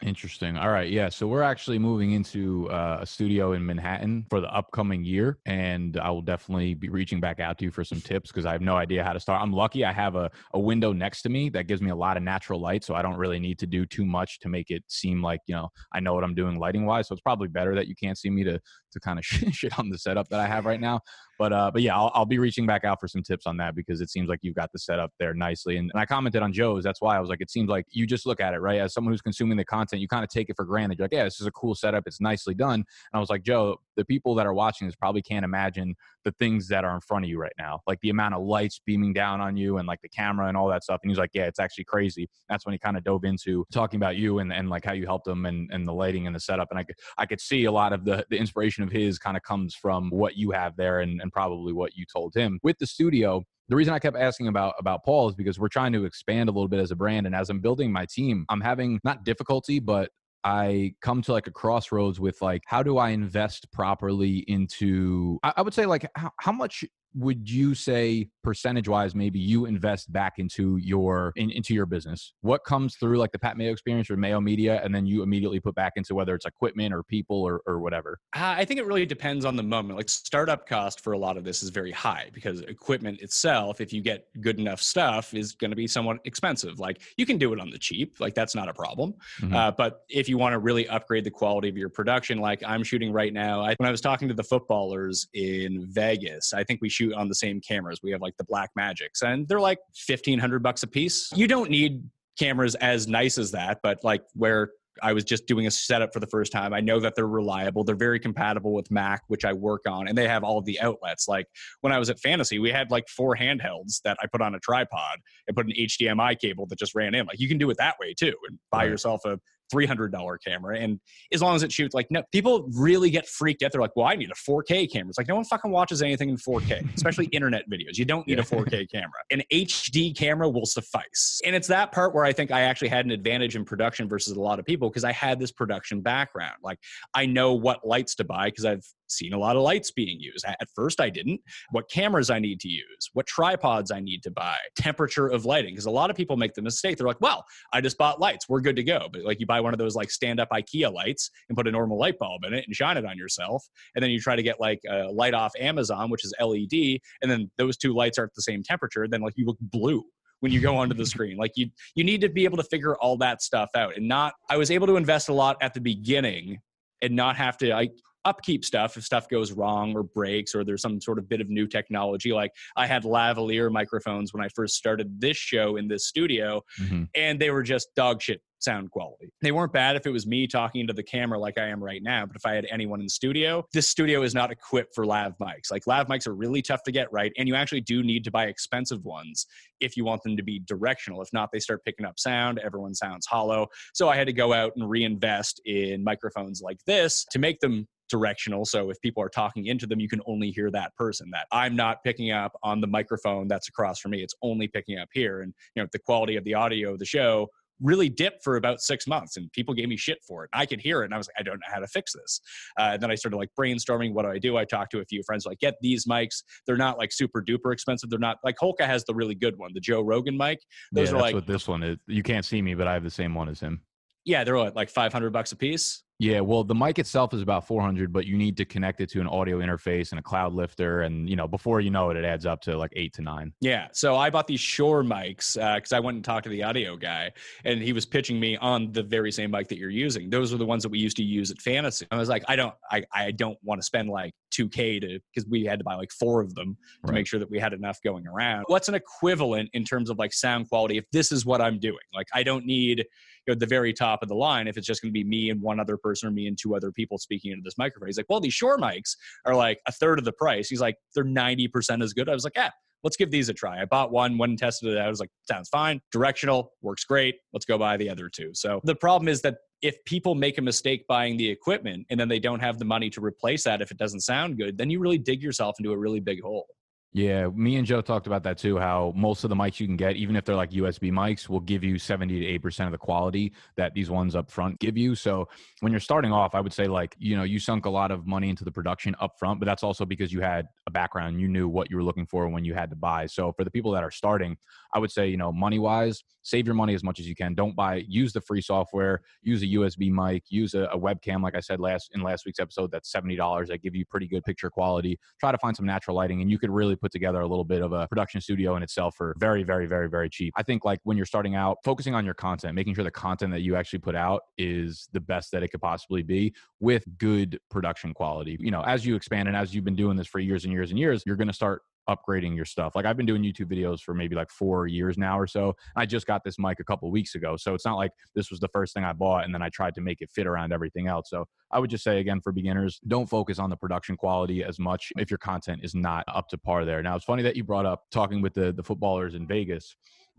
Interesting. All right. Yeah. So we're actually moving into uh, a studio in Manhattan for the upcoming year. And I will definitely be reaching back out to you for some tips because I have no idea how to start. I'm lucky I have a, a window next to me that gives me a lot of natural light. So I don't really need to do too much to make it seem like, you know, I know what I'm doing lighting wise. So it's probably better that you can't see me to, to kind of shit on the setup that I have right now. But uh, but yeah, I'll, I'll be reaching back out for some tips on that because it seems like you've got the setup there nicely. And, and I commented on Joe's. That's why I was like, it seems like you just look at it right as someone who's consuming the content. You kind of take it for granted. You're like, yeah, this is a cool setup. It's nicely done. And I was like, Joe, the people that are watching this probably can't imagine the things that are in front of you right now, like the amount of lights beaming down on you and like the camera and all that stuff. And he's like, yeah, it's actually crazy. That's when he kind of dove into talking about you and, and like how you helped him and, and the lighting and the setup. And I could, I could see a lot of the, the inspiration of his kind of comes from what you have there and, and probably what you told him with the studio the reason I kept asking about about Paul is because we're trying to expand a little bit as a brand, and as I'm building my team, I'm having not difficulty, but I come to like a crossroads with like how do I invest properly into I, I would say like how, how much would you say percentage wise maybe you invest back into your in, into your business? What comes through like the pat mayo experience or mayo media and then you immediately put back into whether it's equipment or people or, or whatever? I think it really depends on the moment. Like startup cost for a lot of this is very high because equipment itself if you get good enough stuff is going to be somewhat expensive. Like you can do it on the cheap. Like that's not a problem. Mm-hmm. uh, but if you want to really upgrade the quality of your production like i'm shooting right now I, when i was talking to the footballers in vegas i think we shoot on the same cameras we have like the Black Magics, and they're like fifteen hundred bucks a piece. You don't need cameras as nice as that, but like where I was just doing a setup for the first time. I know that they're reliable. They're very compatible with Mac, which I work on, and they have all of the outlets. Like when I was at Fantasy, we had like four handhelds that I put on a tripod and put an HDMI cable that just ran in. Like you can do it that way too, and buy right. yourself a $300 camera. And as long as it shoots, like, no, people really get freaked out. They're like, well, I need a 4K camera. It's like, no one fucking watches anything in 4K, especially internet videos. You don't need a 4K camera. An HD camera will suffice. And it's that part where I think I actually had an advantage in production versus a lot of people because I had this production background. Like, I know what lights to buy because I've seen a lot of lights being used. At first, I didn't. What cameras I need to use, what tripods I need to buy, temperature of lighting. Because a lot of people make the mistake. They're like, well, I just bought lights. We're good to go. But like you buy one of those like stand up IKEA lights and put a normal light bulb in it and shine it on yourself. And then you try to get like a light off Amazon, which is LED. And then those two lights are at the same temperature. Then like you look blue when you go onto the screen. Like you you need to be able to figure all that stuff out and not I was able to invest a lot at the beginning and not have to I upkeep stuff if stuff goes wrong or breaks or there's some sort of bit of new technology. Like I had lavalier microphones when I first started this show in this studio, mm-hmm. and they were just dog shit sound quality. They weren't bad if it was me talking to the camera like I am right now, but if I had anyone in the studio, this studio is not equipped for lav mics. Like lav mics are really tough to get right, and you actually do need to buy expensive ones if you want them to be directional. If not, they start picking up sound, everyone sounds hollow. So I had to go out and reinvest in microphones like this to make them directional. So if people are talking into them, you can only hear that person. That I'm not picking up on the microphone that's across from me. It's only picking up here. And you know, the quality of the audio of the show really dipped for about six months and people gave me shit for it. I could hear it and I was like, I don't know how to fix this. Uh, and then I started like brainstorming, what do I do? I talked to a few friends like, get these mics. They're not like super duper expensive. They're not like Holka has the really good one, the Joe Rogan mic. Those yeah, are like what this one is. You can't see me, but I have the same one as him. Yeah, they're like 500 bucks a piece. Yeah, well, the mic itself is about 400, but you need to connect it to an audio interface and a cloud lifter, and you know, before you know it, it adds up to like eight to nine. Yeah, so I bought these Shure mics because uh, I went and talked to the audio guy, and he was pitching me on the very same mic that you're using. Those are the ones that we used to use at Fantasy. I was like, I don't, I, I don't want to spend like 2K to because we had to buy like four of them to right. make sure that we had enough going around. What's an equivalent in terms of like sound quality if this is what I'm doing? Like, I don't need you know, the very top of the line if it's just going to be me and one other person or me and two other people speaking into this microphone. He's like, well, these Shure mics are like a third of the price. He's like, they're 90% as good. I was like, yeah, let's give these a try. I bought one, one tested it. I was like, sounds fine. Directional, works great. Let's go buy the other two. So the problem is that if people make a mistake buying the equipment and then they don't have the money to replace that if it doesn't sound good, then you really dig yourself into a really big hole. Yeah, me and Joe talked about that too. How most of the mics you can get, even if they're like USB mics, will give you 70 to 80% of the quality that these ones up front give you. So when you're starting off, I would say, like, you know, you sunk a lot of money into the production up front, but that's also because you had a background. You knew what you were looking for when you had to buy. So for the people that are starting, I would say, you know, money wise, save your money as much as you can. Don't buy, use the free software, use a USB mic, use a, a webcam, like I said last in last week's episode, that's $70 that give you pretty good picture quality. Try to find some natural lighting, and you could really put together a little bit of a production studio in itself for very, very, very, very cheap. I think like when you're starting out, focusing on your content, making sure the content that you actually put out is the best that it could possibly be with good production quality. You know, as you expand and as you've been doing this for years and years and years, you're going to start upgrading your stuff. Like I've been doing YouTube videos for maybe like four years now or so. I just got this mic a couple weeks ago. So it's not like this was the first thing I bought and then I tried to make it fit around everything else. So I would just say again for beginners, don't focus on the production quality as much if your content is not up to par there. Now it's funny that you brought up talking with the the footballers in Vegas.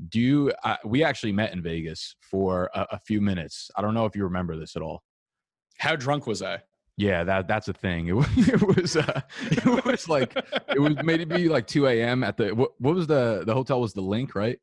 Do you? Uh, we actually met in Vegas for a, a few minutes. I don't know if you remember this at all. How drunk was I? Yeah, that that's a thing. It was it was, uh, it was like it was maybe like two a.m. at the what, what was the the hotel was the LINQ right?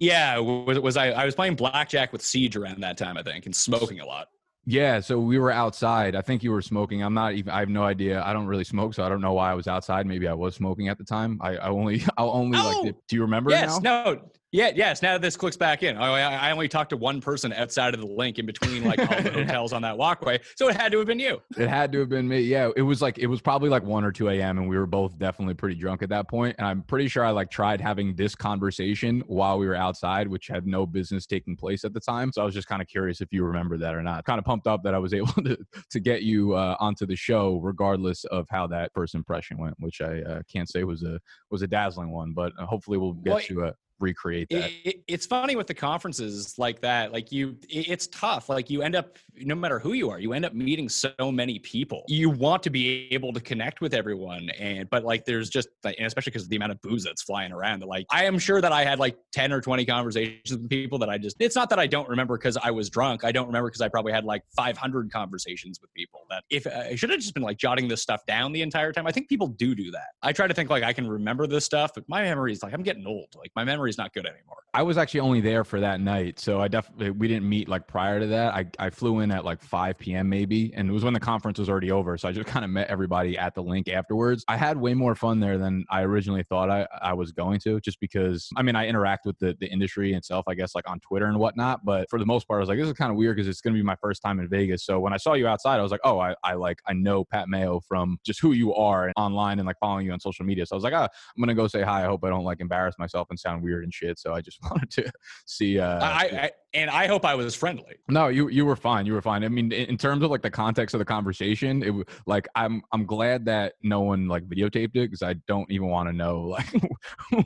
Yeah, was, was I? I was playing blackjack with Siege around that time, I think, and smoking a lot. Yeah, so we were outside. I think you were smoking. I'm not even. I have no idea. I don't really smoke, so I don't know why I was outside. Maybe I was smoking at the time. I, I only. I only oh, like. Do you remember? Yes. Now? No. Yeah, yes. Now that this clicks back in, I, I only talked to one person outside of the LINQ in between like all the hotels on that walkway, so it had to have been you. It had to have been me. Yeah, it was like it was probably like one or two a.m. and we were both definitely pretty drunk at that point. And I'm pretty sure I like tried having this conversation while we were outside, which had no business taking place at the time. So I was just kind of curious if you remember that or not. Kind of pumped up that I was able to to get you uh, onto the show, regardless of how that first impression went, which I uh, can't say was a was a dazzling one, but uh, hopefully we'll get well, to a recreate that. It, it, it's funny with the conferences like that. Like you, it, it's tough. Like you end up, no matter who you are, you end up meeting so many people. You want to be able to connect with everyone, and but like there's just, like, and especially because of the amount of booze that's flying around. Like I am sure that I had like ten or twenty conversations with people that I just. It's not that I don't remember because I was drunk. I don't remember because I probably had like 500 conversations with people. That if uh, I should have just been like jotting this stuff down the entire time. I think people do do that. I try to think like I can remember this stuff, but my memory is like I'm getting old. Like my memory is not good anymore. I was actually only there for that night, so I definitely eh, we didn't meet like prior to that. I I flew in at like 5 p.m. maybe, and it was when the conference was already over. So I just kind of met everybody at the LINQ afterwards. I had way more fun there than I originally thought I I was going to, just because I mean I interact with the the industry itself, I guess like on Twitter and whatnot. But for the most part, I was like, this is kind of weird because it's going to be my first time in Vegas. So when I saw you outside, I was like, oh, I I like I know Pat Mayo from just who you are online and like following you on social media. So I was like, oh, I'm gonna go say hi. I hope I don't like embarrass myself and sound weird and shit. So I just wanted to see. Uh, I, I, and I hope I was friendly. No, you you were fine. You were fine. I mean, in, terms of like the context of the conversation, it like I'm I'm glad that no one like videotaped it because I don't even want to know like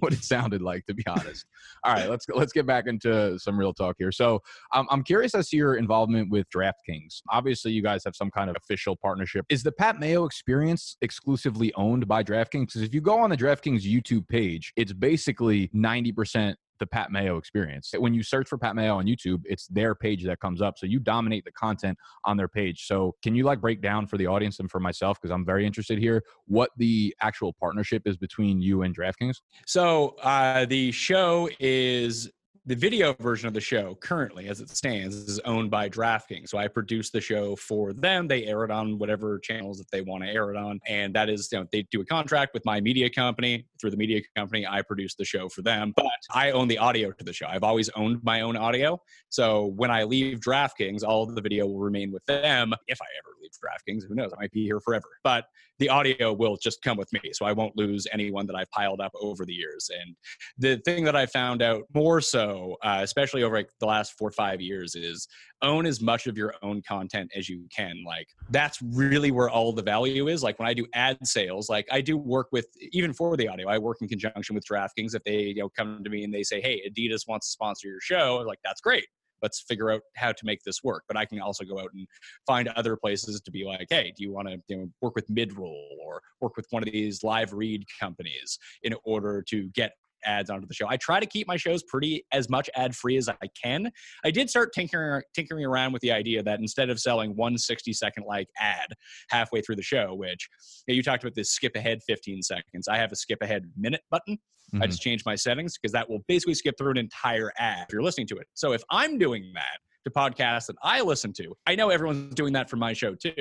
what it sounded like to be honest. All right, let's let's get back into some real talk here. So um, I'm curious as to your involvement with DraftKings. Obviously, you guys have some kind of official partnership. Is the Pat Mayo experience exclusively owned by DraftKings? Because if you go on the DraftKings YouTube page, it's basically 90% the Pat Mayo experience. When you search for Pat Mayo on YouTube, it's their page that comes up. So you dominate the content on their page. So can you like break down for the audience and for myself, because I'm very interested here, what the actual partnership is between you and DraftKings? So uh, the show is the video version of the show currently as it stands is owned by DraftKings. So I produce the show for them. They air it on whatever channels that they want to air it on. And that is, you know, they do a contract with my media company. Through the media company, I produce the show for them. But I own the audio to the show. I've always owned my own audio. So when I leave DraftKings, all of the video will remain with them. If I ever leave DraftKings, who knows? I might be here forever. But the audio will just come with me. So I won't lose anyone that I've piled up over the years. And the thing that I found out more so, uh, especially over like the last four or five years, is own as much of your own content as you can. Like that's really where all the value is. Like when I do ad sales, like I do work with even for the audio, I work in conjunction with DraftKings. If they you know come to me and they say, "Hey, Adidas wants to sponsor your show," like that's great let's figure out how to make this work. But I can also go out and find other places to be like, hey, do you want to you know, work with Midroll or work with one of these live read companies in order to get ads onto the show. I try to keep my shows pretty as much ad free as I can. I did start tinkering tinkering around with the idea that instead of selling one 60 second like ad halfway through the show, which you, know, you talked about this skip ahead 15 seconds, I have a skip ahead minute button. Mm-hmm. I just changed my settings because that will basically skip through an entire ad if you're listening to it. So if I'm doing that, to podcasts that I listen to. I know everyone's doing that for my show too.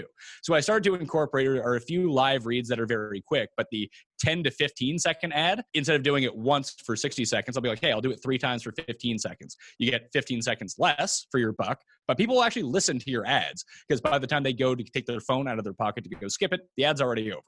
So I started to incorporate are a few live reads that are very quick, but the 10 to 15 second ad, instead of doing it once for 60 seconds, I'll be like, hey, I'll do it three times for 15 seconds. You get 15 seconds less for your buck, but people will actually listen to your ads because by the time they go to take their phone out of their pocket to go skip it, the ad's already over.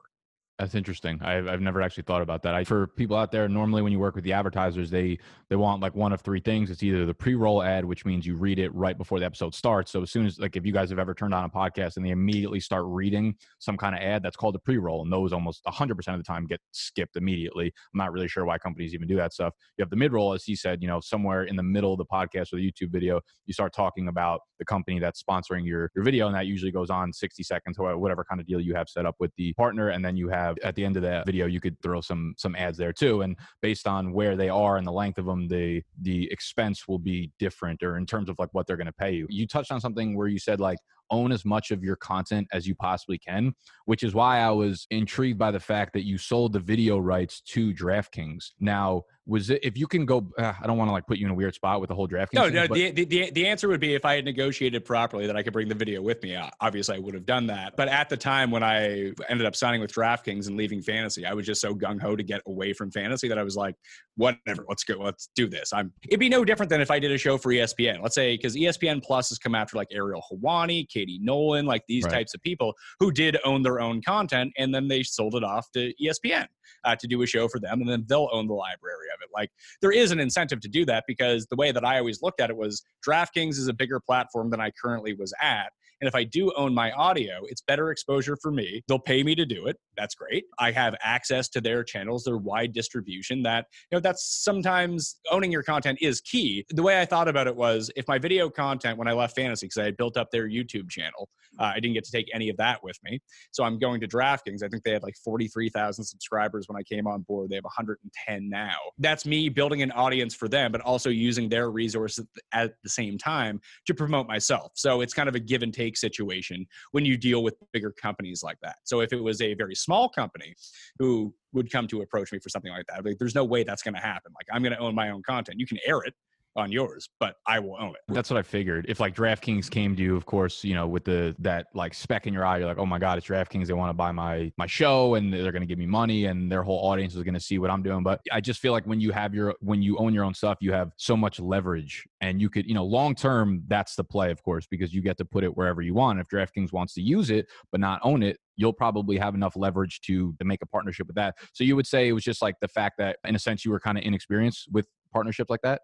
That's interesting. I've, I've never actually thought about that. I, for people out there, normally when you work with the advertisers, they they want like one of three things. It's either the pre-roll ad, which means you read it right before the episode starts. So as soon as like if you guys have ever turned on a podcast and they immediately start reading some kind of ad, that's called a pre-roll, and those almost 100% of the time get skipped immediately. I'm not really sure why companies even do that stuff. You have the mid-roll, as he said, you know, somewhere in the middle of the podcast or the YouTube video, you start talking about the company that's sponsoring your your video, and that usually goes on 60 seconds or whatever kind of deal you have set up with the partner, and then you have at the end of that video you could throw some some ads there too and based on where they are and the length of them the the expense will be different or in terms of like what they're going to pay you. You touched on something where you said like own as much of your content as you possibly can, which is why I was intrigued by the fact that you sold the video rights to DraftKings. Now, was it if you can go uh, i don't want to like put you in a weird spot with the whole DraftKings. no no the, the, the answer would be if i had negotiated properly that i could bring the video with me obviously i would have done that but at the time when i ended up signing with draftkings and leaving fantasy i was just so gung-ho to get away from fantasy that i was like whatever let's go let's do this i'm it'd be no different than if i did a show for espn let's say because espn plus has come after like ariel helwani katie nolan like these right. types of people who did own their own content and then they sold it off to espn uh, to do a show for them, and then they'll own the library of it. Like there is an incentive to do that because the way that I always looked at it was DraftKings is a bigger platform than I currently was at. And if I do own my audio, it's better exposure for me. They'll pay me to do it. That's great. I have access to their channels, their wide distribution that, you know, that's sometimes owning your content is key. The way I thought about it was if my video content, when I left fantasy, because I had built up their YouTube channel, uh, I didn't get to take any of that with me. So I'm going to DraftKings. I think they had like 43,000 subscribers when I came on board. They have 110 now. That's me building an audience for them, but also using their resources at the same time to promote myself. So it's kind of a give and take situation when you deal with bigger companies like that. So if it was a very small company who would come to approach me for something like that, like, there's no way that's going to happen. Like I'm going to own my own content. You can air it, on yours, but I will own it. That's what I figured. If like DraftKings came to you, of course, you know, with the that like speck in your eye, you're like, oh my god, it's DraftKings. They want to buy my my show, and they're going to give me money, and their whole audience is going to see what I'm doing. But I just feel like when you have your when you own your own stuff, you have so much leverage, and you could, you know, long term, that's the play, of course, because you get to put it wherever you want. If DraftKings wants to use it but not own it, you'll probably have enough leverage to to make a partnership with that. So you would say it was just like the fact that, in a sense, you were kind of inexperienced with partnerships like that.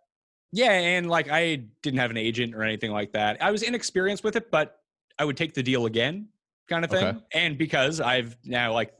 Yeah, and like I didn't have an agent or anything like that. I was inexperienced with it, but I would take the deal again, kind of thing. Okay. And because I've now like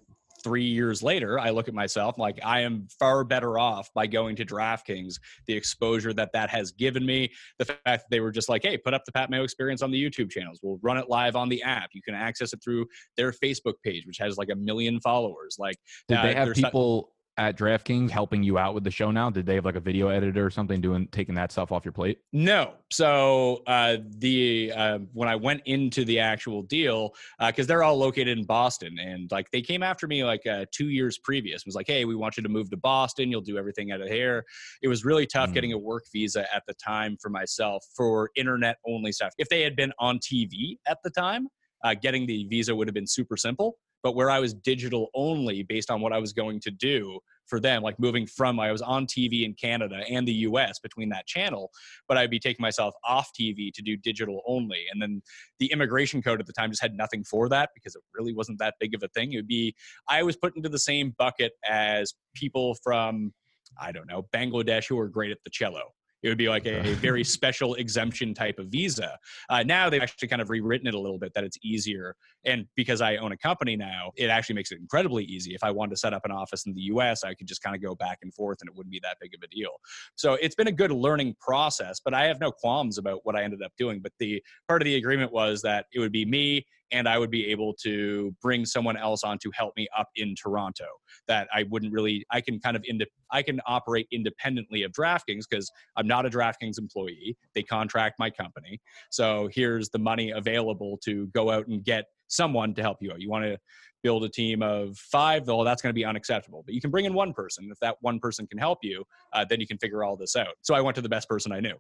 three years later, I look at myself like I am far better off by going to DraftKings. The exposure that that has given me, the fact that they were just like, hey, put up the Pat Mayo experience on the YouTube channels. We'll run it live on the app. You can access it through their Facebook page, which has like a million followers. Like, did uh, they have people? At DraftKings helping you out with the show now? Did they have like a video editor or something doing taking that stuff off your plate? No. So uh, the uh, when I went into the actual deal, because uh, they're all located in Boston, and like they came after me like uh, two years previous. Was like, hey, we want you to move to Boston. You'll do everything out of here. It was really tough mm. getting a work visa at the time for myself for internet only stuff. If they had been on TV at the time, uh, getting the visa would have been super simple but where I was digital only based on what I was going to do for them, like moving from I was on TV in Canada and the US between that channel, but I'd be taking myself off TV to do digital only. And then the immigration code at the time just had nothing for that because it really wasn't that big of a thing. It would be I was put into the same bucket as people from I don't know, Bangladesh who are great at the cello. It would be like a, a very special exemption type of visa. Uh, now they've actually kind of rewritten it a little bit that it's easier. And because I own a company now, it actually makes it incredibly easy. If I wanted to set up an office in the US, I could just kind of go back and forth and it wouldn't be that big of a deal. So it's been a good learning process, but I have no qualms about what I ended up doing. But the part of the agreement was that it would be me and I would be able to bring someone else on to help me up in Toronto. That I wouldn't really, I can kind of, I can operate independently of DraftKings because I'm not a DraftKings employee. They contract my company. So here's the money available to go out and get someone to help you out. You want to build a team of five, though, that's going to be unacceptable. But you can bring in one person. If that one person can help you, uh, then you can figure all this out. So I went to the best person I knew.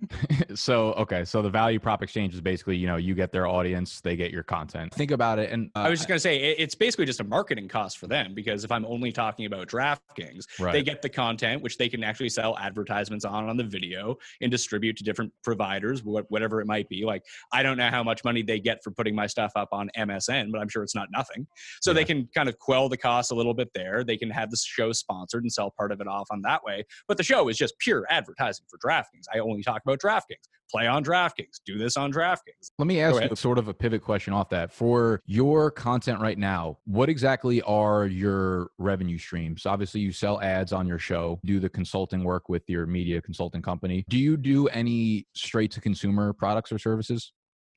so okay, so the value prop exchange is basically you know you get their audience, they get your content. Think about it, and uh, I was just going to say it's basically just a marketing cost for them because if I'm only talking about DraftKings, right. they get the content which they can actually sell advertisements on on the video and distribute to different providers, whatever it might be. Like I don't know how much money they get for putting my stuff up on MSN, but I'm sure it's not nothing. So yeah. they can kind of quell the cost a little bit there. They can have the show sponsored and sell part of it off on that way. But the show is just pure advertising for DraftKings. I only talk about DraftKings. Play on DraftKings. Do this on DraftKings. Let me ask you sort of a pivot question off that. For your content right now, what exactly are your revenue streams? Obviously, you sell ads on your show, do the consulting work with your media consulting company. Do you do any straight to consumer products or services?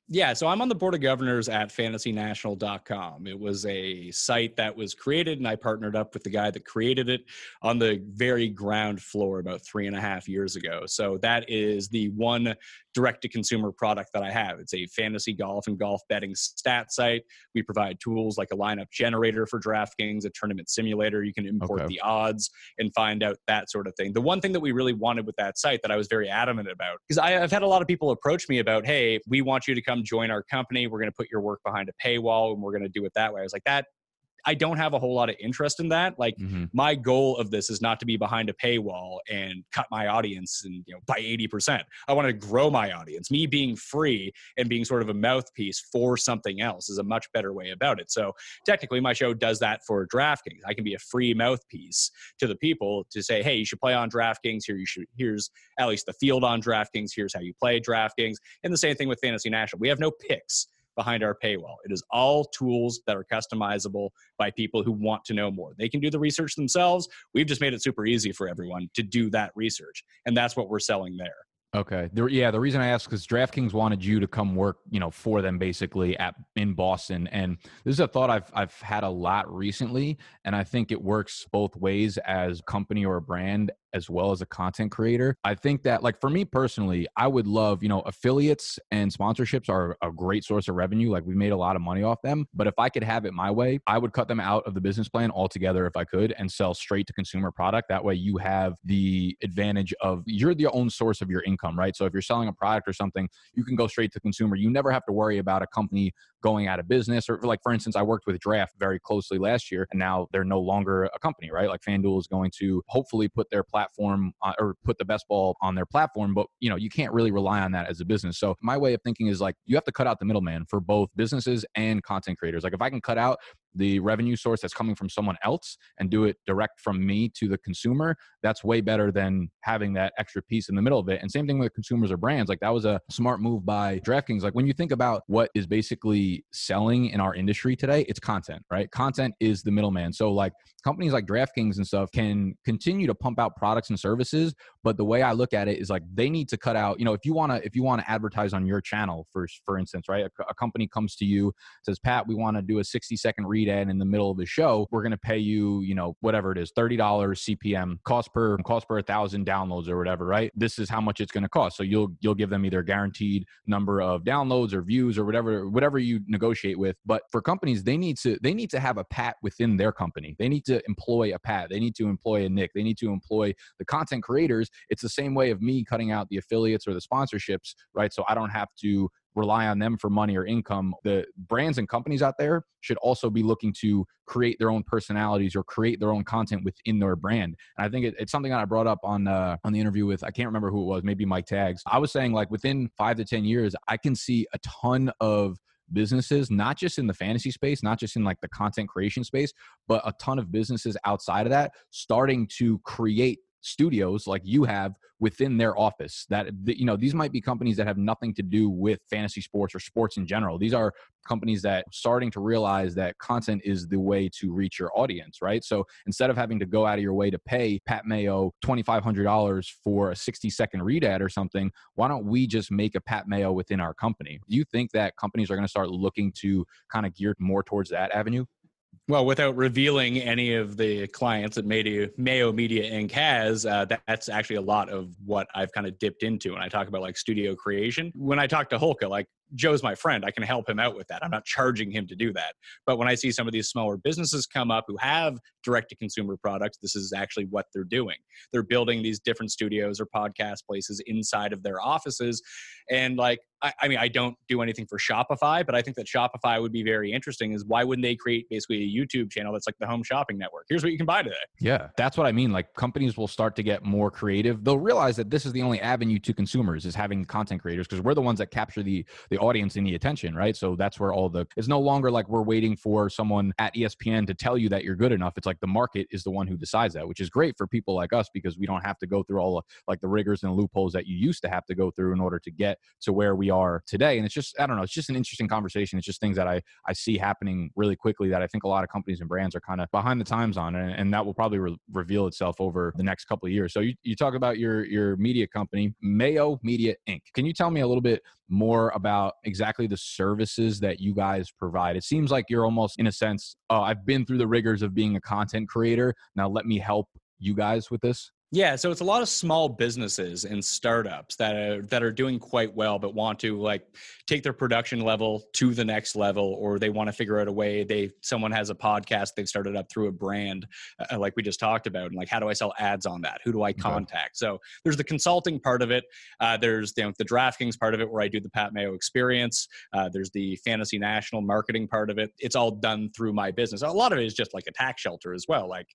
Yeah, so I'm on the board of governors at fantasynational.com. It was a site that was created, and I partnered up with the guy that created it on the very ground floor about three and a half years ago. So that is the one direct to consumer product that I have. It's a fantasy golf and golf betting stat site. We provide tools like a lineup generator for DraftKings, a tournament simulator. You can import okay. the odds and find out that sort of thing. The one thing that we really wanted with that site that I was very adamant about, because I've had a lot of people approach me about, hey, we want you to come join our company. We're going to put your work behind a paywall and we're going to do it that way. I was like, that I don't have a whole lot of interest in that. Like mm-hmm. my goal of this is not to be behind a paywall and cut my audience and you know by 80%. I want to grow my audience. Me being free and being sort of a mouthpiece for something else is a much better way about it. So technically my show does that for DraftKings. I can be a free mouthpiece to the people to say, "Hey, you should play on DraftKings. Here you should here's at least the field on DraftKings. Here's how you play DraftKings." And the same thing with Fantasy National. We have no picks behind our paywall. It is all tools that are customizable by people who want to know more. They can do the research themselves. We've just made it super easy for everyone to do that research. And that's what we're selling there. Okay. The, yeah, the reason I asked because DraftKings wanted you to come work, you know, for them basically at in Boston, and this is a thought I've I've had a lot recently, and I think it works both ways as company or brand as well as a content creator. I think that, like, for me personally, I would love, you know, affiliates and sponsorships are a great source of revenue. Like, we made a lot of money off them. But if I could have it my way, I would cut them out of the business plan altogether if I could and sell straight to consumer product. That way, you have the advantage of you're the own source of your income, right? So if you're selling a product or something, you can go straight to consumer. You never have to worry about a company going out of business. Or, like, for instance, I worked with Draft very closely last year, and now they're no longer a company, right? Like, FanDuel is going to hopefully put their platform or put the best ball on their platform but you know you can't really rely on that as a business so my way of thinking is like you have to cut out the middleman for both businesses and content creators like if i can cut out the revenue source that's coming from someone else and do it direct from me to the consumer, that's way better than having that extra piece in the middle of it. And same thing with consumers or brands. Like that was a smart move by DraftKings. Like when you think about what is basically selling in our industry today, it's content, right? Content is the middleman. So like companies like DraftKings and stuff can continue to pump out products and services, but the way I look at it is like they need to cut out, you know, if you want to if you want to advertise on your channel for for instance, right? A, a company comes to you says, "Pat, we want to do a 60 second read read ad in the middle of the show, we're going to pay you, you know, whatever it is, $30 CPM cost per cost per 1000 downloads or whatever, right? This is how much it's going to cost. So you'll you'll give them either a guaranteed number of downloads or views or whatever whatever you negotiate with. But for companies, they need to they need to have a pat within their company. They need to employ a pat. They need to employ a Nick. They need to employ the content creators. It's the same way of me cutting out the affiliates or the sponsorships, right? So I don't have to rely on them for money or income. The brands and companies out there should also be looking to create their own personalities or create their own content within their brand. And I think it, it's something that I brought up on uh, on the interview with I can't remember who it was, maybe Mike Tags. I was saying like within five to ten years, I can see a ton of businesses, not just in the fantasy space, not just in like the content creation space, but a ton of businesses outside of that starting to create studios like you have within their office that you know these might be companies that have nothing to do with fantasy sports or sports in general. These are companies that starting to realize that content is the way to reach your audience right? So instead of having to go out of your way to pay pat mayo $2500 for a 60 second read ad or something why don't we just make a pat mayo within our company? Do you think that companies are going to start looking to kind of gear more towards that avenue well, without revealing any of the clients that Mayo Media Inc. has, uh, that's actually a lot of what I've kind of dipped into. when I talk about like studio creation, when I talk to Holka, like Joe's my friend. I can help him out with that. I'm not charging him to do that. But when I see some of these smaller businesses come up who have direct to consumer products, this is actually what they're doing. They're building these different studios or podcast places inside of their offices. And like, I, I mean, I don't do anything for Shopify, but I think that Shopify would be very interesting. Is why wouldn't they create basically a YouTube channel that's like the home shopping network? Here's what you can buy today. Yeah, that's what I mean. Like companies will start to get more creative. They'll realize that this is the only avenue to consumers is having content creators because we're the ones that capture the the audience and the attention, right? So that's where all the it's no longer like we're waiting for someone at ESPN to tell you that you're good enough. It's like the market is the one who decides that, which is great for people like us because we don't have to go through all like the rigors and loopholes that you used to have to go through in order to get to where we are today. And it's just I don't know, it's just an interesting conversation. It's just things that I I see happening really quickly that I think a lot of companies and brands are kind of behind the times on, and, and that will probably re- reveal itself over the next couple of years. So you, you talk about your your media company, Mayo Media Inc. Can you tell me a little bit more about exactly the services that you guys provide. It seems like you're almost, in a sense, oh, I've been through the rigors of being a content creator. Now let me help you guys with this. Yeah, so it's a lot of small businesses and startups that are that are doing quite well, but want to like take their production level to the next level, or they want to figure out a way. They someone has a podcast they've started up through a brand, uh, like we just talked about, and like how do I sell ads on that? Who do I contact? Okay. So there's the consulting part of it. Uh, there's you know, the DraftKings part of it, where I do the Pat Mayo experience. Uh, there's the Fantasy National marketing part of it. It's all done through my business. A lot of it is just like a tax shelter as well. Like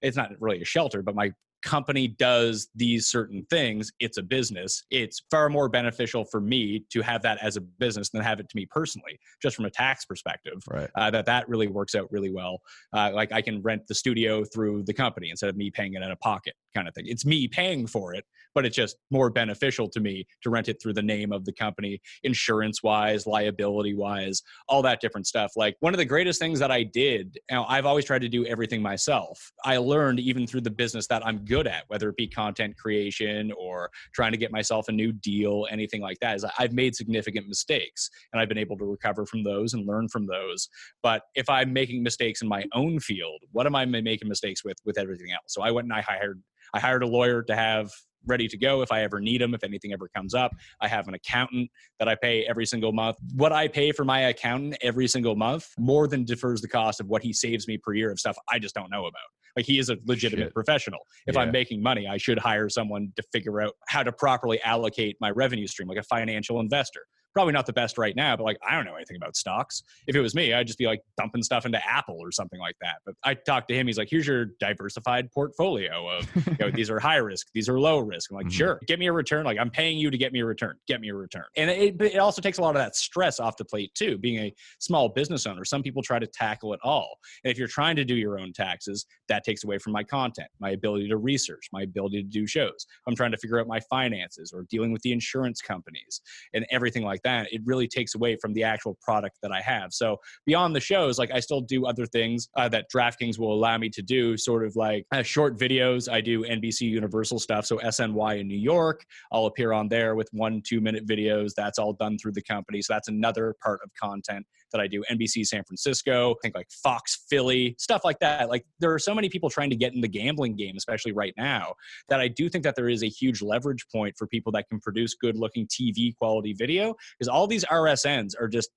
it's not really a shelter, but my company does these certain things, it's a business. It's far more beneficial for me to have that as a business than have it to me personally, just from a tax perspective. Right. Uh, that that really works out really well. Uh, like I can rent the studio through the company instead of me paying it out of pocket, kind of thing. It's me paying for it, but it's just more beneficial to me to rent it through the name of the company, insurance wise, liability wise, all that different stuff. Like one of the greatest things that I did, you know, I've always tried to do everything myself. I learned even through the business that I'm good at, whether it be content creation or trying to get myself a new deal, anything like that, is I've made significant mistakes and I've been able to recover from those and learn from those. But if I'm making mistakes in my own field, what am I making mistakes with with everything else? So I went and I hired I hired a lawyer to have ready to go if I ever need them, if anything ever comes up. I have an accountant that I pay every single month. What I pay for my accountant every single month more than defers the cost of what he saves me per year of stuff I just don't know about. Like he is a legitimate Shit. professional. If yeah. I'm making money, I should hire someone to figure out how to properly allocate my revenue stream, like a financial investor probably not the best right now, but like I don't know anything about stocks. If it was me, I'd just be like dumping stuff into Apple or something like that. But I talked to him. He's like, "Here's your diversified portfolio of you know these are high risk, these are low risk." I'm like, mm-hmm. "Sure, get me a return. Like I'm paying you to get me a return. Get me a return." And it, it also takes a lot of that stress off the plate too. Being a small business owner, some people try to tackle it all. And if you're trying to do your own taxes, that takes away from my content, my ability to research, my ability to do shows. I'm trying to figure out my finances or dealing with the insurance companies and everything like that. It really takes away from the actual product that I have. So beyond the shows, like I still do other things uh, that DraftKings will allow me to do, sort of like uh, short videos. I do NBC Universal stuff. So SNY in New York, I'll appear on there with one, two minute videos. That's all done through the company. So that's another part of content that I do. NBC San Francisco, I think like Fox Philly, stuff like that. Like there are so many people trying to get in the gambling game, especially right now, that I do think that there is a huge leverage point for people that can produce good looking TV quality video because all these RSNs are just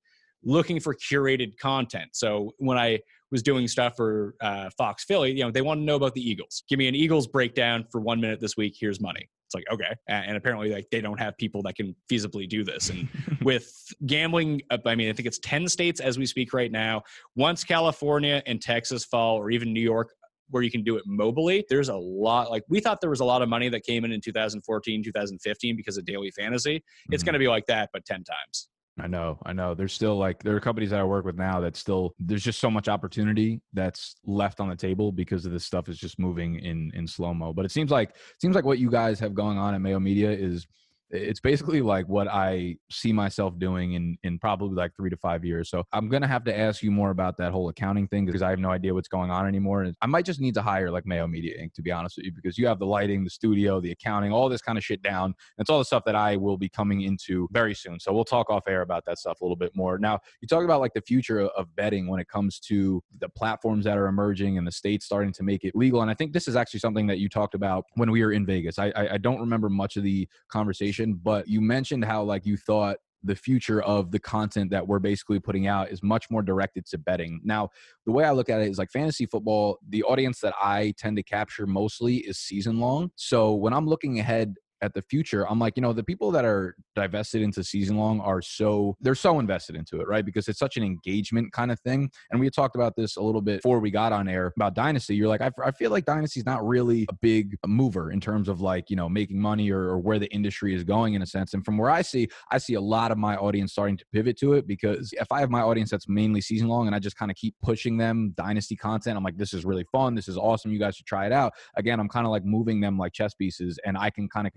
looking for curated content. So when I was doing stuff for uh, Fox Philly, you know, they want to know about the Eagles. Give me an Eagles breakdown for one minute this week. Here's money. It's like okay, and apparently like they don't have people that can feasibly do this. And with gambling, uh, I mean, I think it's ten states as we speak right now. Once California and Texas fall, or even New York where you can do it mobily there's a lot like we thought there was a lot of money that came in in 2014 2015 because of daily fantasy it's mm-hmm. going to be like that but 10 times I know, I know. There's still like there are companies that I work with now that still there's just so much opportunity that's left on the table because of this stuff is just moving in in slow mo. But it seems like it seems like what you guys have going on at Mayo Media is it's basically like what I see myself doing in in probably like three to five years. So I'm gonna have to ask you more about that whole accounting thing because I have no idea what's going on anymore. And I might just need to hire like Mayo Media Inc. to be honest with you because you have the lighting, the studio, the accounting, all this kind of shit down. It's all the stuff that I will be coming into very soon. So we'll talk off air about that stuff a little bit more. Now you talk about like the future of betting when it comes to the platforms that are emerging and the states starting to make it legal. And I think this is actually something that you talked about when we were in Vegas. I I, I don't remember much of the conversation, but you mentioned how like you thought the future of the content that we're basically putting out is much more directed to betting. Now, the way I look at it is like fantasy football, the audience that I tend to capture mostly is season long. So when I'm looking ahead at the future, I'm like, you know, the people that are divested into season long are so they're so invested into it, right? Because it's such an engagement kind of thing. And we talked about this a little bit before we got on air about Dynasty. You're like, I, I feel like Dynasty's not really a big mover in terms of like, you know, making money or, or where the industry is going in a sense. And from where I see, I see a lot of my audience starting to pivot to it because if I have my audience that's mainly season long and I just kind of keep pushing them Dynasty content, I'm like, this is really fun. This is awesome. You guys should try it out. Again, I'm kind of like moving them like chess pieces and I can kind of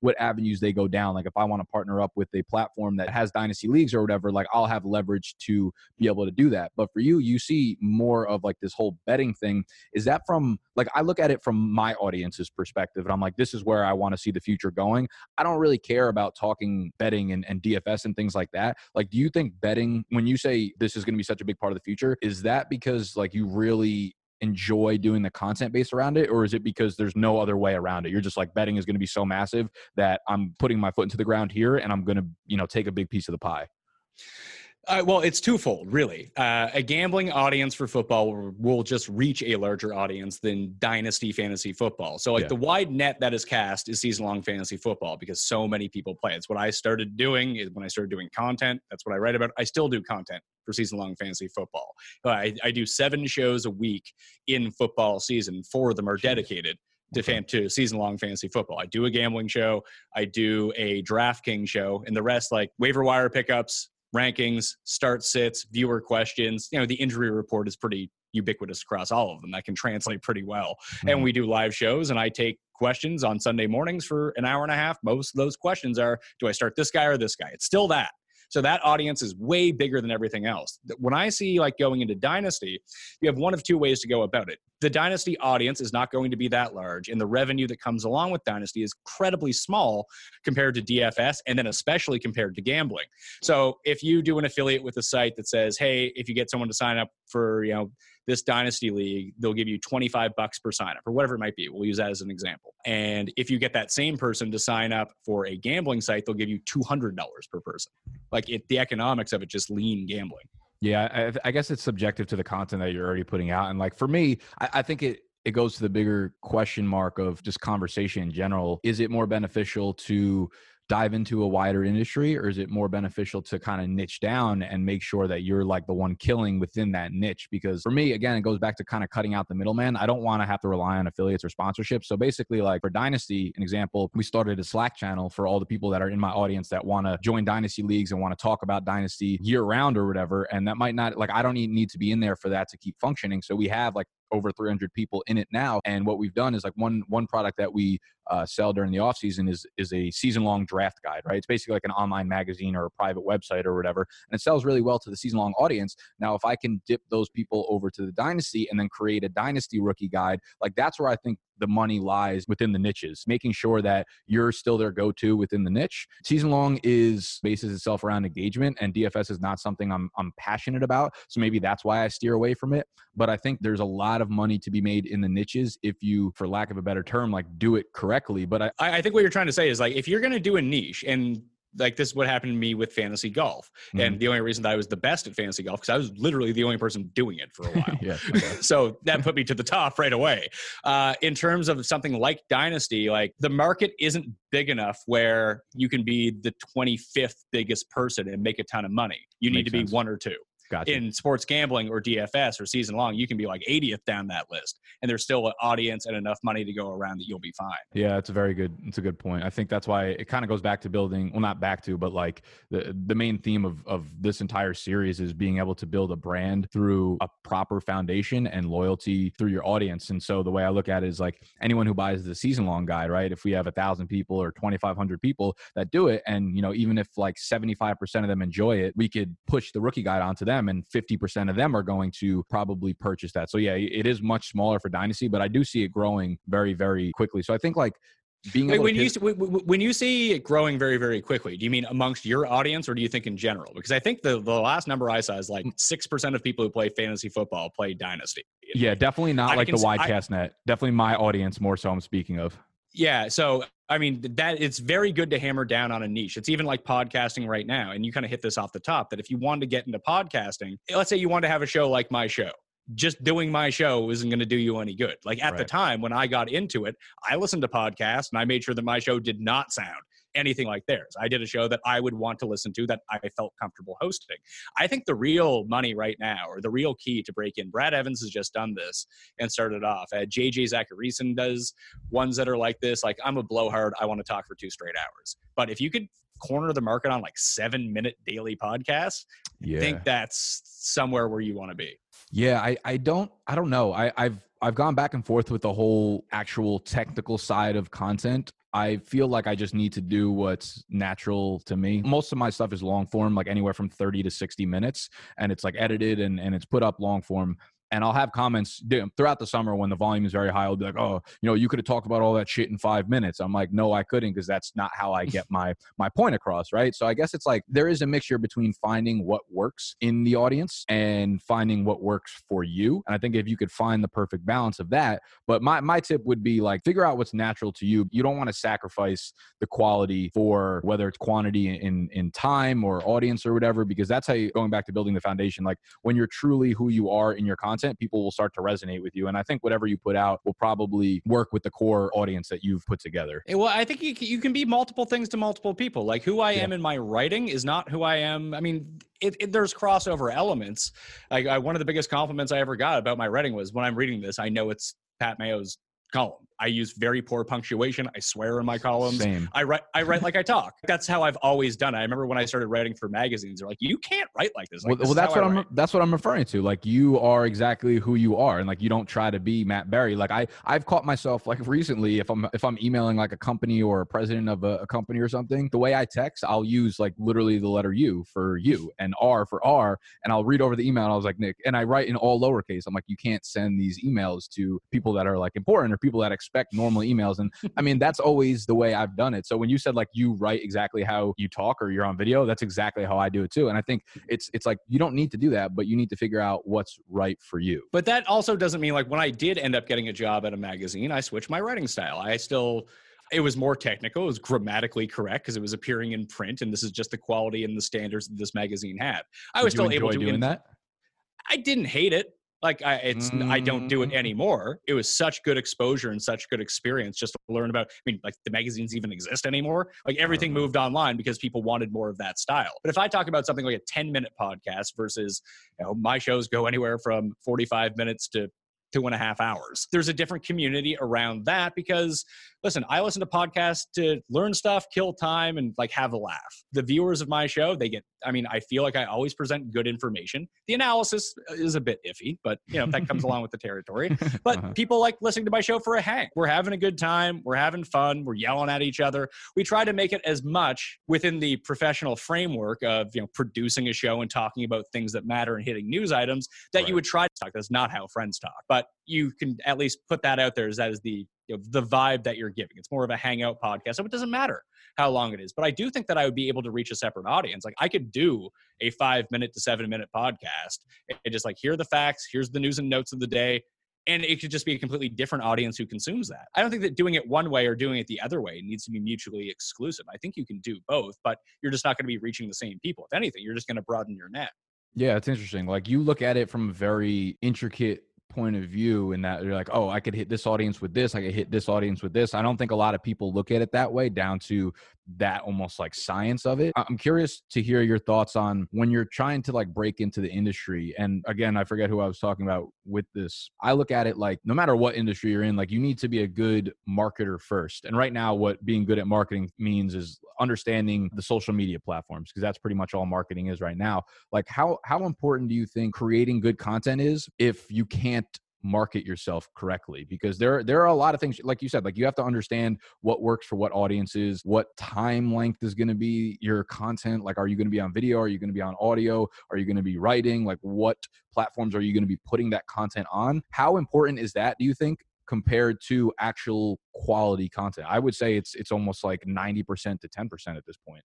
what avenues they go down. Like if I want to partner up with a platform that has dynasty leagues or whatever, like I'll have leverage to be able to do that. But for you, you see more of like this whole betting thing. Is that from like I look at it from my audience's perspective and I'm like, this is where I want to see the future going. I don't really care about talking betting and, and DFS and things like that. Like, do you think betting, when you say this is going to be such a big part of the future, is that because like you really enjoy doing the content based around it or is it because there's no other way around it you're just like betting is going to be so massive that i'm putting my foot into the ground here and i'm going to you know take a big piece of the pie uh, well, it's twofold, really. Uh, a gambling audience for football will just reach a larger audience than dynasty fantasy football. So, like yeah. the wide net that is cast is season long fantasy football because so many people play. It's what I started doing is when I started doing content. That's what I write about. I still do content for season long fantasy football. I, I, do seven shows a week in football season. Four of them are dedicated to, fan, to season long fantasy football. I do a gambling show, I do a DraftKings show, and the rest like waiver wire pickups, rankings, start sits, viewer questions. You know, the injury report is pretty ubiquitous across all of them. That can translate pretty well. Mm-hmm. And we do live shows, and I take questions on Sunday mornings for an hour and a half. Most of those questions are do I start this guy or this guy? It's still that. So that audience is way bigger than everything else. When I see like going into Dynasty, you have one of two ways to go about it. The Dynasty audience is not going to be that large, and the revenue that comes along with Dynasty is incredibly small compared to DFS, and then especially compared to gambling. So if you do an affiliate with a site that says, hey, if you get someone to sign up for, you know, this dynasty league, they'll give you 25 bucks per sign up or whatever it might be. We'll use that as an example. And if you get that same person to sign up for a gambling site, they'll give you $200 per person. Like it, the economics of it just lean gambling. Yeah, I, I, guess it's subjective to the content that you're already putting out. And like for me, I, I think it it goes to the bigger question mark of just conversation in general. Is it more beneficial to dive into a wider industry or is it more beneficial to kind of niche down and make sure that you're like the one killing within that niche? Because for me again it goes back to kind of cutting out the middleman. I don't want to have to rely on affiliates or sponsorships. So basically like for dynasty an example we started a slack channel for all the people that are in my audience that want to join dynasty leagues and want to talk about dynasty year round or whatever and that might not like i don't need to be in there for that to keep functioning. So we have like over 300 people in it now. And what we've done is like one one product that we uh, sell during the off season is is a season long draft guide, right? It's basically like an online magazine or a private website or whatever, and it sells really well to the season long audience. Now, if I can dip those people over to the dynasty and then create a dynasty rookie guide, like that's where I think the money lies within the niches, making sure that you're still their go to within the niche. Season long is bases itself around engagement, and DFS is not something I'm, I'm passionate about. So maybe that's why I steer away from it. But I think there's a lot of money to be made in the niches if you, for lack of a better term, like do it correctly. But I, I think what you're trying to say is like if you're going to do a niche and like this is what happened to me with fantasy golf. Mm-hmm. and the only reason that i was the best at fantasy golf because i was literally the only person doing it for a while. Yeah, so that put me to the top right away. Uh, in terms of something like dynasty like the market isn't big enough where you can be the 25th biggest person and make a ton of money. You need to be sense. one or two Gotcha. In sports gambling or DFS or season long, you can be like 80th down that list, and there's still an audience and enough money to go around that you'll be fine. Yeah, it's a very good. It's a good point. I think that's why it kind of goes back to building. Well, not back to, but like the the main theme of of this entire series is being able to build a brand through a proper foundation and loyalty through your audience. And so the way I look at it is like anyone who buys the season long guide, right? If we have a thousand people or twenty five hundred people that do it, and you know even if like seventy five percent of them enjoy it, we could push the rookie guide onto them, and fifty percent of them are going to probably purchase that. So yeah, it is much smaller for Dynasty, but I do see it growing very very quickly. So I think like being Wait, when you when you see it growing very very quickly do you mean amongst your audience or do you think in general? Because i think the, the last number i saw is like mm. 6% of people who play fantasy football play dynasty. Yeah definitely not I like the wide cast net. Definitely my audience more so i'm speaking of yeah so i mean that it's very good to hammer down on a niche it's even like podcasting right now and you kind of hit this off the top that if you wanted to get into podcasting eh, let's say you want to have a show like my show just doing my show isn't going to do you any good. Like at right. the time when I got into it, I listened to podcasts and I made sure that my show did not sound anything like theirs. I did a show that I would want to listen to that I felt comfortable hosting. I think the real money right now, or the real key to break in, Brad Evans has just done this and started off. Uh, JJ Zachariason does ones that are like this. Like I'm a blowhard. I want to talk for two straight hours. But if you could corner the market on like seven minute daily podcasts, yeah. I think that's somewhere where you want to be. Yeah, I, I don't I don't know. I, I've I've gone back and forth with the whole actual technical side of content. I feel like I just need to do what's natural to me. Most of my stuff is long form, like anywhere from 30 to 60 minutes, and it's like edited and, and it's put up long form and I'll have comments throughout the summer when the volume is very high. I'll be like, "Oh, you know, you could have talked about all that shit in five minutes." I'm like, "No, I couldn't because that's not how I get my my point across." Right. So I guess it's like there is a mixture between finding what works in the audience and finding what works for you. And I think if you could find the perfect balance of that, but my my tip would be like figure out what's natural to you. You don't want to sacrifice the quality for whether it's quantity in in time or audience or whatever, because that's how you going back to building the foundation. Like when you're truly who you are in your content content, people will start to resonate with you. And I think whatever you put out will probably work with the core audience that you've put together. Eh, well, I think you, you can be multiple things to multiple people. Like who I am in my writing is not who I am. I mean, it, it, there's crossover elements. Like I, one of the biggest compliments I ever got about my writing was when I'm reading this, I know it's Pat Mayo's column. I use very poor punctuation. I swear in my columns. Same. I write I write like I talk. That's how I've always done it. I remember when I started writing for magazines, they're like, "You can't write like this." Like, well, this well that's what I'm that's what I'm referring to. Like you are exactly who you are, and like you don't try to be Matt Berry. Like I I've caught myself like recently if I'm if I'm emailing like a company or a president of a, a company or something, the way I text, I'll use like literally the letter U for you and R for R, and I'll read over the email. And I was like Nick, and I write in all lowercase. I'm like, you can't send these emails to people that are like important or people that expect normal emails. And I mean, that's always the way I've done it. So when you said like you write exactly how you talk or you're on video, that's exactly how I do it too. And I think it's it's like you don't need to do that, but you need to figure out what's right for you. But that also doesn't mean like when I did end up getting a job at a magazine, I switched my writing style. I still it was more technical. It was grammatically correct because it was appearing in print, and this is just the quality and the standards that this magazine had. I Did was still able to doing that. I didn't hate it. Like I, it's mm. I don't do it mm. anymore. It was such good exposure and such good experience just to learn about. I mean, like the magazines even exist anymore. Like everything uh-huh. moved online because people wanted more of that style. But if I talk about something like a ten minute podcast versus, you know, my shows go anywhere from forty five minutes to two and a half hours. There's a different community around that because listen, I listen to podcasts to learn stuff, kill time, and like have a laugh. The viewers of my show, they get, I mean, I feel like I always present good information. The analysis is a bit iffy, but you know, that comes along with the territory. But uh-huh. people like listening to my show for a hang. We're having a good time. We're having fun. We're yelling at each other. We try to make it as much within the professional framework of, you know, producing a show and talking about things that matter and hitting news items that right. you would try to talk. That's not how friends talk. But you can at least put that out there as that is the you know, the vibe that you're giving. It's more of a hangout podcast. So it doesn't matter how long it is. But I do think that I would be able to reach a separate audience. Like I could do a five minute to seven minute podcast and just like here are the facts, here's the news and notes of the day. And it could just be a completely different audience who consumes that. I don't think that doing it one way or doing it the other way needs to be mutually exclusive. I think you can do both, but you're just not going to be reaching the same people. If anything, you're just going to broaden your net. Yeah, it's interesting. Like you look at it from a very intricate point of view in that you're like, oh, I could hit this audience with this, I could hit this audience with this. I don't think a lot of people look at it that way, down to that almost like science of it. I'm curious to hear your thoughts on when you're trying to like break into the industry. And again, I forget who I was talking about with this. I look at it like no matter what industry you're in, like you need to be a good marketer first. And right now, what being good at marketing means is understanding the social media platforms because that's pretty much all marketing is right now. Like how how important do you think creating good content is if you can't market yourself correctly because there there are a lot of things like you said like you have to understand what works for what audiences what time length is going to be your content like are you going to be on video? Are you going to be on audio? Are you going to be writing? Like what platforms are you going to be putting that content on? How important is that do you think compared to actual quality content? I would say it's it's almost like 90% to 10% at this point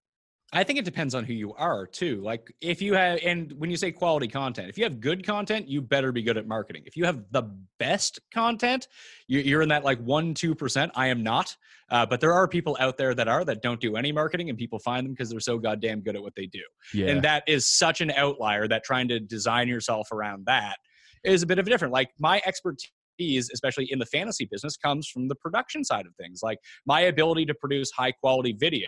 I think it depends on who you are too. Like if you have, and when you say quality content, if you have good content, you better be good at marketing. If you have the best content, you're in that like one, 2%. I am not. Uh, but there are people out there that are, that don't do any marketing and people find them because they're so goddamn good at what they do. Yeah. And that is such an outlier that trying to design yourself around that is a bit of a different. Like my expertise especially in the fantasy business comes from the production side of things like my ability to produce high quality video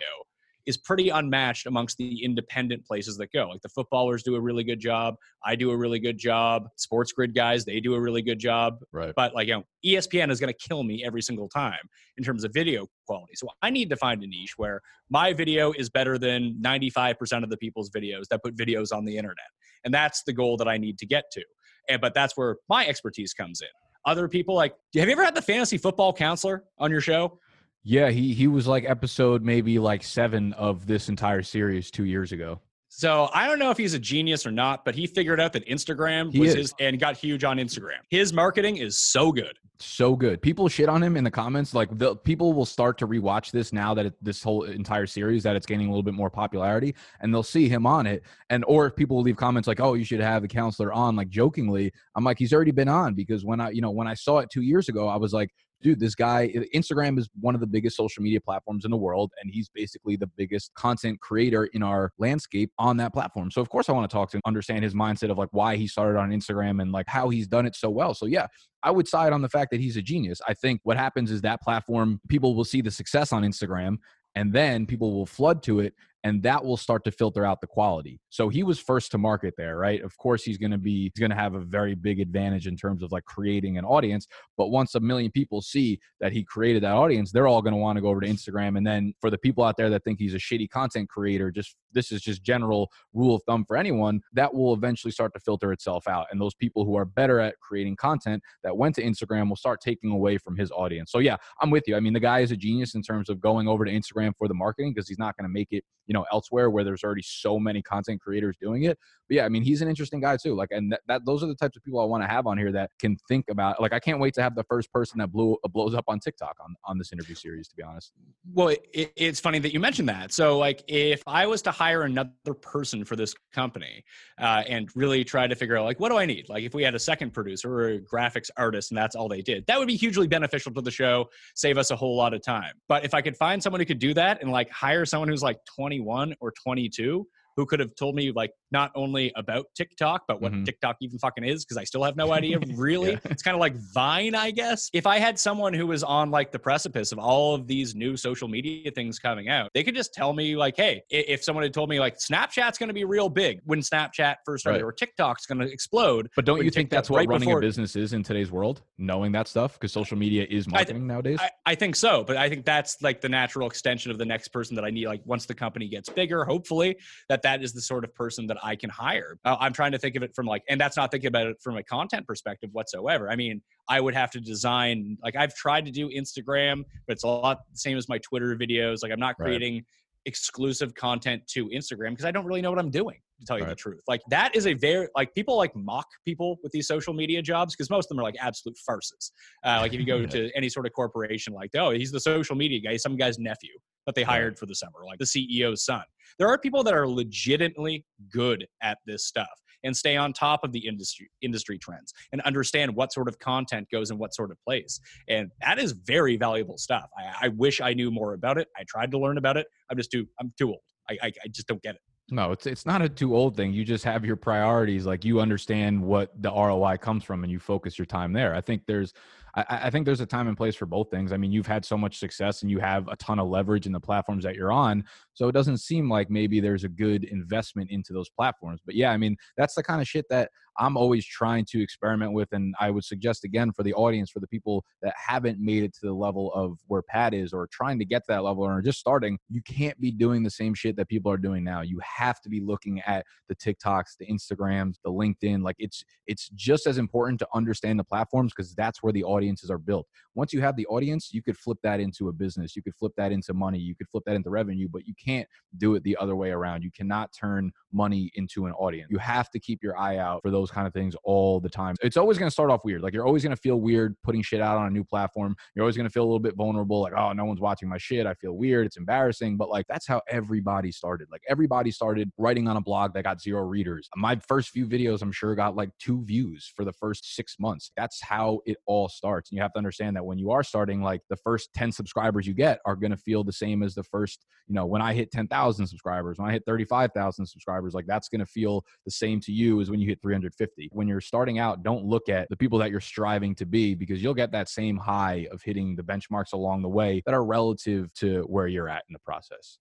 is pretty unmatched amongst the independent places that go. Like the footballers do a really good job. I do a really good job. SportsGrid guys, they do a really good job. Right. But like, you know, ESPN is going to kill me every single time in terms of video quality. So I need to find a niche where my video is better than 95% of the people's videos that put videos on the internet. And that's the goal that I need to get to. And but that's where my expertise comes in. Other people like, have you ever had the fantasy football counselor on your show? Yeah, he he was like episode maybe like seven of this entire series two years ago. So I don't know if he's a genius or not, but he figured out that Instagram he was is. his and got huge on Instagram. His marketing is so good. So good. People shit on him in the comments. Like the people will start to rewatch this now that it, this whole entire series that it's gaining a little bit more popularity, and they'll see him on it. And or if people will leave comments like, "Oh, you should have the counselor on," like jokingly, I'm like, he's already been on because when I, you know, when I saw it two years ago, I was like, dude, this guy, Instagram is one of the biggest social media platforms in the world, and he's basically the biggest content creator in our landscape on that platform. So, of course, I want to talk to him, understand his mindset of like why he started on Instagram and like how he's done it so well. So, yeah, I would side on the fact that he's a genius. I think what happens is that platform, people will see the success on Instagram and then people will flood to it and that will start to filter out the quality. So he was first to market there, right? Of course, he's going to be he's going to have a very big advantage in terms of like creating an audience. But once a million people see that he created that audience, they're all going to want to go over to Instagram. And then for the people out there that think he's a shitty content creator, just this is just general rule of thumb for anyone, that will eventually start to filter itself out. And those people who are better at creating content that went to Instagram will start taking away from his audience. So yeah, I'm with you. I mean, the guy is a genius in terms of going over to Instagram for the marketing because he's not going to make it you know elsewhere where there's already so many content creators doing it. But yeah i mean he's an interesting guy too like and that, that those are the types of people i want to have on here that can think about like i can't wait to have the first person that blew uh, blows up on tiktok on on this interview series to be honest. Well it, it's funny that you mentioned that. So like if i was to hire another person for this company uh, and really try to figure out like what do i need? Like if we had a second producer or a graphics artist and that's all they did that would be hugely beneficial to the show save us a whole lot of time. But if i could find someone who could do that and like hire someone who's like 21 21 or 22 who could have told me like not only about TikTok, but what mm-hmm. TikTok even fucking is, because I still have no idea really. yeah. It's kind of like Vine, I guess. If I had someone who was on like the precipice of all of these new social media things coming out, they could just tell me like, hey, if someone had told me like Snapchat's going to be real big when Snapchat first started, right. or TikTok's going to explode. But don't you think TikTok, that's what right running before, a business is in today's world? Knowing that stuff, because social media is marketing I th- nowadays. I, I think so, but I think that's like the natural extension of the next person that I need. Like once the company gets bigger, hopefully that that is the sort of person that I can hire. Uh, I'm trying to think of it from like, and that's not thinking about it from a content perspective whatsoever. I mean, I would have to design, like, I've tried to do Instagram, but it's a lot the same as my Twitter videos. Like, I'm not creating right. exclusive content to Instagram because I don't really know what I'm doing to tell you right. the truth. Like that is a very like people like mock people with these social media jobs because most of them are like absolute farces. Uh, like if you go yeah. to any sort of corporation, like oh he's the social media guy, some guy's nephew that they hired for the summer, like the CEO's son. There are people that are legitimately good at this stuff and stay on top of the industry industry trends and understand what sort of content goes in what sort of place. And that is very valuable stuff. I, I wish I knew more about it. I tried to learn about it. I'm just too I'm too old. I, I, I just don't get it. No, it's it's not a too old thing. You just have your priorities. Like you understand what the ROI comes from, and you focus your time there. I think there's I, I, think there's a time and place for both things. I mean, you've had so much success and you have a ton of leverage in the platforms that you're on. So it doesn't seem like maybe there's a good investment into those platforms. But yeah, I mean, that's the kind of shit that I'm always trying to experiment with. And I would suggest again for the audience, for the people that haven't made it to the level of where Pat is or trying to get to that level or just starting, you can't be doing the same shit that people are doing now. You have to be looking at the TikToks, the Instagrams, the LinkedIn. Like it's it's just as important to understand the platforms because that's where the audiences are built. Once you have the audience, you could flip that into a business. You could flip that into money. You could flip that into revenue, but you can't do it the other way around. You cannot turn money into an audience. You have to keep your eye out for those kind of things all the time. It's always going to start off weird. Like you're always going to feel weird putting shit out on a new platform. You're always going to feel a little bit vulnerable. Like, oh, no one's watching my shit. I feel weird. It's embarrassing. But like, that's how everybody started. Like everybody started writing on a blog that got zero readers. My first few videos, I'm sure got like two views for the first six months. That's how it all starts. And you have to understand that when you are starting, like the first 10 subscribers you get are going to feel the same as the first, you know, when I hit 10,000 subscribers, when I hit 35,000 subscribers, like that's going to feel the same to you as when you hit 350. When you're starting out, don't look at the people that you're striving to be because you'll get that same high of hitting the benchmarks along the way that are relative to where you're at in the process.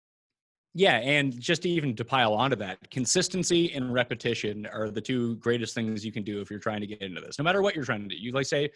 Yeah, and just even to pile onto that, consistency and repetition are the two greatest things you can do if you're trying to get into this. No matter what you're trying to do, you like say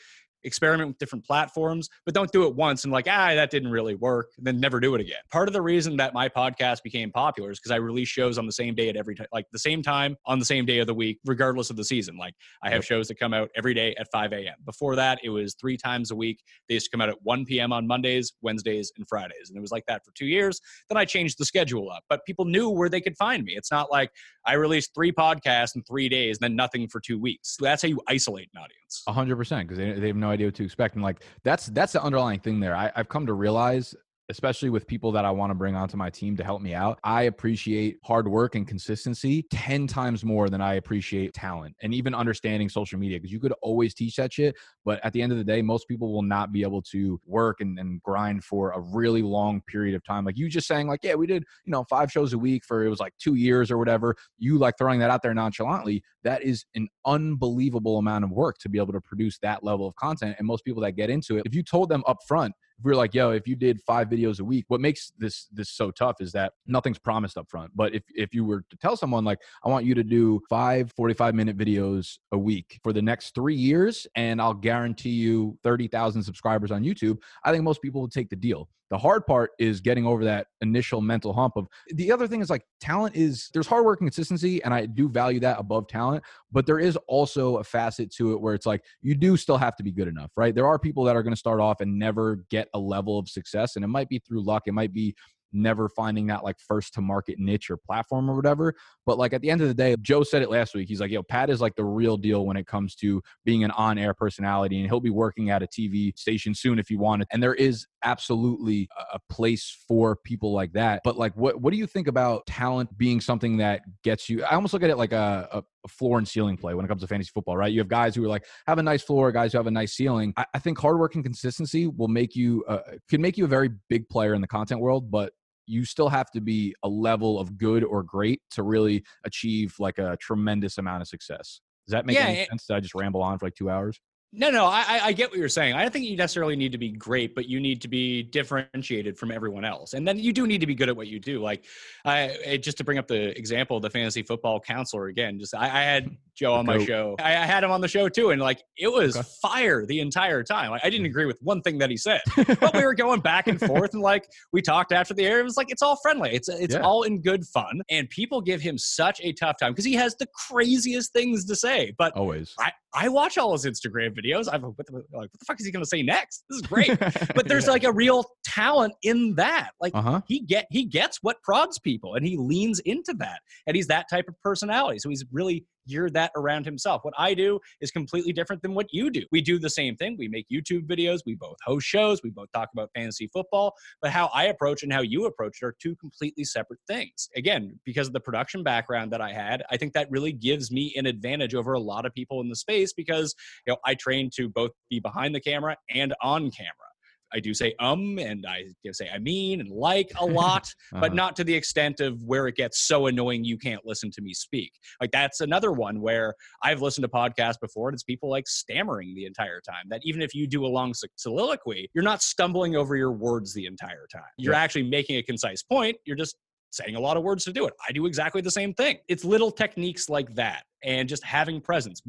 experiment with different platforms, but don't do it once and like, ah, that didn't really work, then never do it again. Part of the reason that my podcast became popular is because I release shows on the same day at every time, like the same time on the same day of the week, regardless of the season. Like I have shows that come out every day at 5 a.m. Before that, it was three times a week. They used to come out at 1 p.m. on Mondays, Wednesdays, and Fridays. And it was like that for two years. Then I changed the schedule up, but people knew where they could find me. It's not like I released three podcasts in three days, and then nothing for two weeks. That's how you isolate an audience. hundred percent, because they, they have no idea what to expect. And like that's that's the underlying thing there. I, I've come to realize especially with people that I want to bring onto my team to help me out. I appreciate hard work and consistency 10 times more than I appreciate talent and even understanding social media because you could always teach that shit. But at the end of the day, most people will not be able to work and, and grind for a really long period of time. Like you just saying, like, yeah, we did, you know, five shows a week for it was like two years or whatever. You like throwing that out there nonchalantly. That is an unbelievable amount of work to be able to produce that level of content. And most people that get into it, if you told them up front, if we are like, yo, if you did five videos a week, what makes this this so tough is that nothing's promised up front. But if if you were to tell someone like, I want you to do five 45 minute videos a week for the next three years, and I'll guarantee you 30,000 subscribers on YouTube, I think most people would take the deal. The hard part is getting over that initial mental hump of the other thing is like talent is there's hard work and consistency, and I do value that above talent, but there is also a facet to it where it's like you do still have to be good enough, right? There are people that are going to start off and never get a level of success, and it might be through luck, it might be never finding that like first to market niche or platform or whatever. But like at the end of the day, Joe said it last week. He's like, yo, Pat is like the real deal when it comes to being an on air personality. And he'll be working at a TV station soon if he wanted. And there is absolutely a place for people like that. But like, what, what do you think about talent being something that gets you? I almost look at it like a a floor and ceiling play when it comes to fantasy football, right? You have guys who are like have a nice floor, guys who have a nice ceiling. I, I think hard work and consistency will make you uh, can make you a very big player in the content world, but you still have to be a level of good or great to really achieve like a tremendous amount of success. Does that make yeah, any sense? Did I just ramble on for like two hours? No, no, I, I get what you're saying. I don't think you necessarily need to be great, but you need to be differentiated from everyone else. And then you do need to be good at what you do. Like, I just to bring up the example, of the fantasy football counselor again. Just I, I had Joe on my show. I, I, had him on the show too, and like it was okay. fire the entire time. Like, I didn't hmm. agree with one thing that he said, but we were going back and forth, and like we talked after the air. It was like it's all friendly. It's it's yeah. all in good fun, and people give him such a tough time because he has the craziest things to say. But always, I, I watch all his Instagram videos. I'm what the, like, what the fuck is he going to say next? This is great. but there's yeah. like a real talent in that. Like uh-huh. he get he gets what prods people, and he leans into that, and he's that type of personality. So he's really geared that around himself. What I do is completely different than what you do. We do the same thing. We make YouTube videos. We both host shows. We both talk about fantasy football. But how I approach and how you approach it are two completely separate things. Again, because of the production background that I had, I think that really gives me an advantage over a lot of people in the space because you know I train to both be behind the camera and on camera. I do say um and I say I mean and like a lot, uh-huh. but not to the extent of where it gets so annoying you can't listen to me speak. Like that's another one where I've listened to podcasts before and it's people like stammering the entire time. That even if you do a long soliloquy, you're not stumbling over your words the entire time. You're yeah. actually making a concise point. You're just saying a lot of words to do it. I do exactly the same thing. It's little techniques like that and just having presence.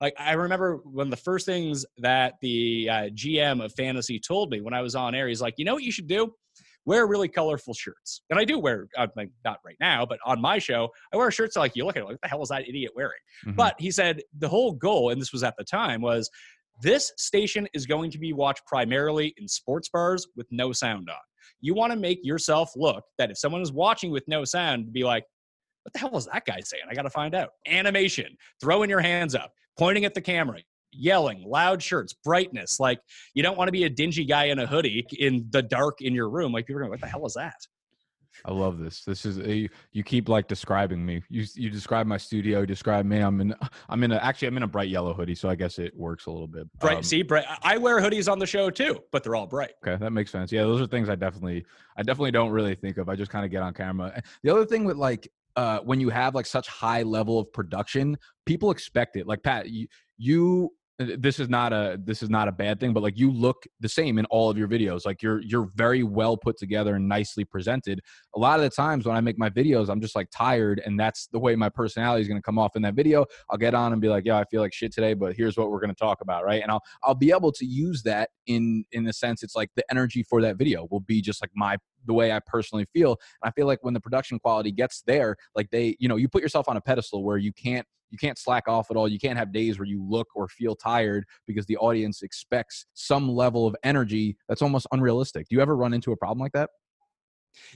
Like I remember one of the first things that the uh, GM of fantasy told me when I was on air, he's like, you know what you should do? Wear really colorful shirts. And I do wear, uh, not right now, but on my show, I wear shirts like you look at it, like, what the hell is that idiot wearing? Mm-hmm. But he said the whole goal, and this was at the time, was this station is going to be watched primarily in sports bars with no sound on. You want to make yourself look that if someone is watching with no sound, be like, what the hell was that guy saying? I got to find out. Animation, throwing your hands up, pointing at the camera, yelling, loud shirts, brightness. Like you don't want to be a dingy guy in a hoodie in the dark in your room. Like people are going, what the hell is that? I love this. This is a, you keep like describing me. You you describe my studio, describe me. I'm in I'm in a actually I'm in a bright yellow hoodie, so I guess it works a little bit. Bright. Um, see, bright. I wear hoodies on the show too, but they're all bright. Okay, that makes sense. Yeah, those are things I definitely I definitely don't really think of. I just kind of get on camera. The other thing with like uh, when you have like such high level of production, people expect it. Like Pat, you you this is not a this is not a bad thing but like you look the same in all of your videos like you're you're very well put together and nicely presented. A lot of the times when i make my videos i'm just like tired and that's the way my personality is going to come off in that video. I'll get on and be like yeah i feel like shit today but here's what we're going to talk about right? And i'll i'll be able to use that in in the sense it's like the energy for that video will be just like my the way I personally feel. And I feel like when the production quality gets there, like they, you know, you put yourself on a pedestal where you can't you can't slack off at all. You can't have days where you look or feel tired because the audience expects some level of energy that's almost unrealistic. Do you ever run into a problem like that?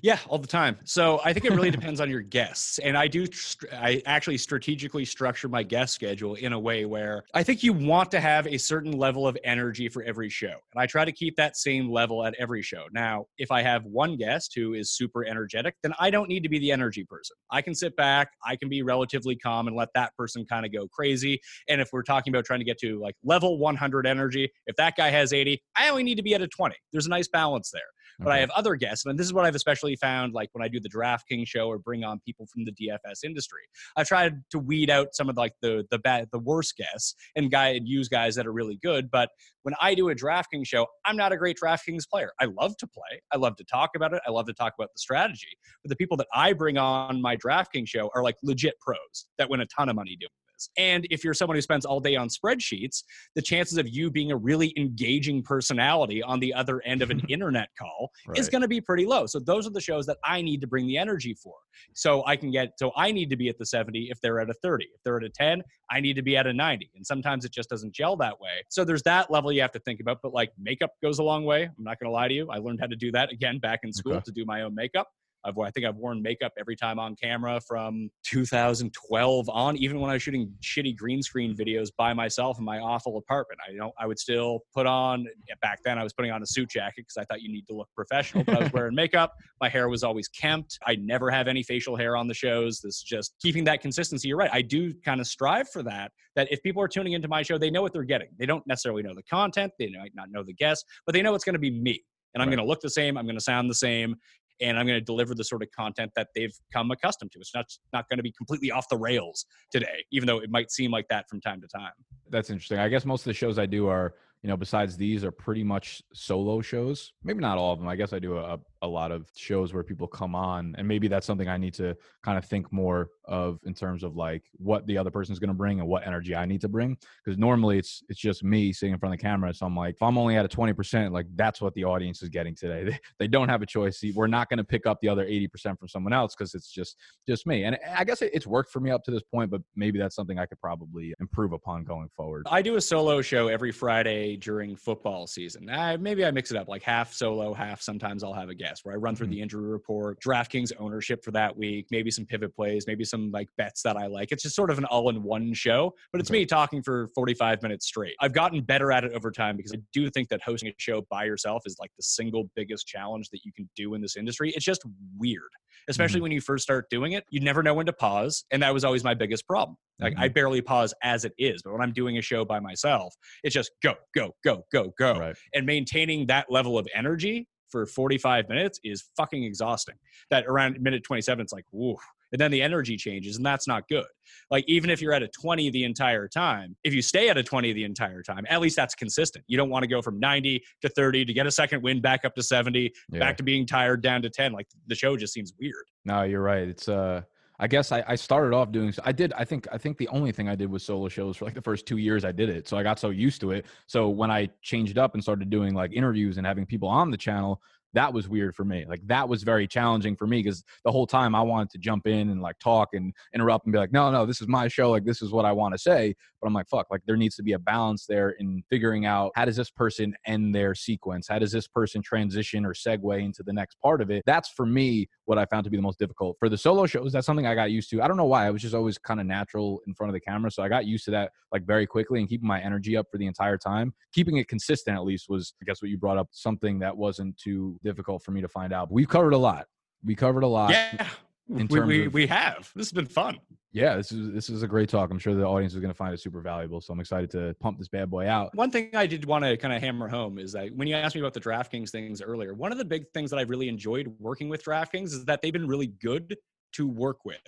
Yeah, all the time. So I think it really depends on your guests. And I do, I actually strategically structure my guest schedule in a way where I think you want to have a certain level of energy for every show. And I try to keep that same level at every show. Now, if I have one guest who is super energetic, then I don't need to be the energy person. I can sit back, I can be relatively calm and let that person kind of go crazy. And if we're talking about trying to get to like level 100 energy, if that guy has 80, I only need to be at a 20. There's a nice balance there. But okay. I have other guests, and this is what I've especially found like when I do the DraftKings show or bring on people from the DFS industry. I've tried to weed out some of like the the bad the worst guests and guy and use guys that are really good. But when I do a DraftKings show, I'm not a great DraftKings player. I love to play. I love to talk about it. I love to talk about the strategy. But the people that I bring on my DraftKings show are like legit pros that win a ton of money doing is. And if you're someone who spends all day on spreadsheets, the chances of you being a really engaging personality on the other end of an internet call right. is going to be pretty low. So those are the shows that I need to bring the energy for. So I can get, so I need to be at the 70 if they're at a 30. If they're at a 10, I need to be at a 90. And sometimes it just doesn't gel that way. So there's that level you have to think about. But like makeup goes a long way. I'm not going to lie to you. I learned how to do that again back in school okay. to do my own makeup. I've, I think I've worn makeup every time on camera from 2012 on, even when I was shooting shitty green screen videos by myself in my awful apartment. I you know I would still put on back then I was putting on a suit jacket because I thought you need to look professional, but I was wearing makeup. My hair was always kempt. I never have any facial hair on the shows. This is just keeping that consistency. You're right. I do kind of strive for that. That if people are tuning into my show, they know what they're getting. They don't necessarily know the content. They might not know the guests, but they know it's going to be me and I'm right. going to look the same. I'm going to sound the same and I'm going to deliver the sort of content that they've come accustomed to. It's not not going to be completely off the rails today, even though it might seem like that from time to time. That's interesting. I guess most of the shows I do are, you know, besides these are pretty much solo shows. Maybe not all of them. I guess I do a, a lot of shows where people come on and maybe that's something i need to kind of think more of in terms of like what the other person's going to bring and what energy i need to bring because normally it's it's just me sitting in front of the camera so i'm like if i'm only at a 20% like that's what the audience is getting today they, they don't have a choice we're not going to pick up the other 80% from someone else because it's just just me and i guess it's worked for me up to this point but maybe that's something i could probably improve upon going forward i do a solo show every friday during football season I, maybe i mix it up like half solo half sometimes i'll have a guest guest where I run through mm-hmm. the injury report, DraftKings ownership for that week, maybe some pivot plays, maybe some like bets that I like. It's just sort of an all in one show, but it's okay. me talking for 45 minutes straight. I've gotten better at it over time because I do think that hosting a show by yourself is like the single biggest challenge that you can do in this industry. It's just weird, especially mm-hmm. when you first start doing it. You never know when to pause. And that was always my biggest problem. Like mm-hmm. I barely pause as it is, but when I'm doing a show by myself, it's just go, go, go, go, go. Right. And maintaining that level of energy for 45 minutes is fucking exhausting. That around minute 27, it's like, whoa. And then the energy changes, and that's not good. Like, even if you're at a 20 the entire time, if you stay at a 20 the entire time, at least that's consistent. You don't want to go from 90 to 30 to get a second win back up to 70, yeah. back to being tired down to 10. Like, the show just seems weird. No, you're right. It's, uh, I guess I, I started off doing. I did. I think. I think the only thing I did was solo shows for like the first two years I did it. So I got so used to it. So when I changed up and started doing like interviews and having people on the channel, that was weird for me. Like that was very challenging for me because the whole time I wanted to jump in and like talk and interrupt and be like, no, no, this is my show. Like this is what I want to say. But I'm like, fuck, like there needs to be a balance there in figuring out how does this person end their sequence? How does this person transition or segue into the next part of it? That's for me what I found to be the most difficult. For the solo shows, that's something I got used to. I don't know why. I was just always kind of natural in front of the camera. So I got used to that like very quickly and keeping my energy up for the entire time. Keeping it consistent at least was, I guess, what you brought up, something that wasn't too difficult for me to find out. But we've covered a lot. We covered a lot. Yeah. In we, we, of, we have. This has been fun. Yeah, this is this is a great talk. I'm sure the audience is going to find it super valuable. So I'm excited to pump this bad boy out. One thing I did want to kind of hammer home is that when you asked me about the DraftKings things earlier, one of the big things that I really enjoyed working with DraftKings is that they've been really good to work with.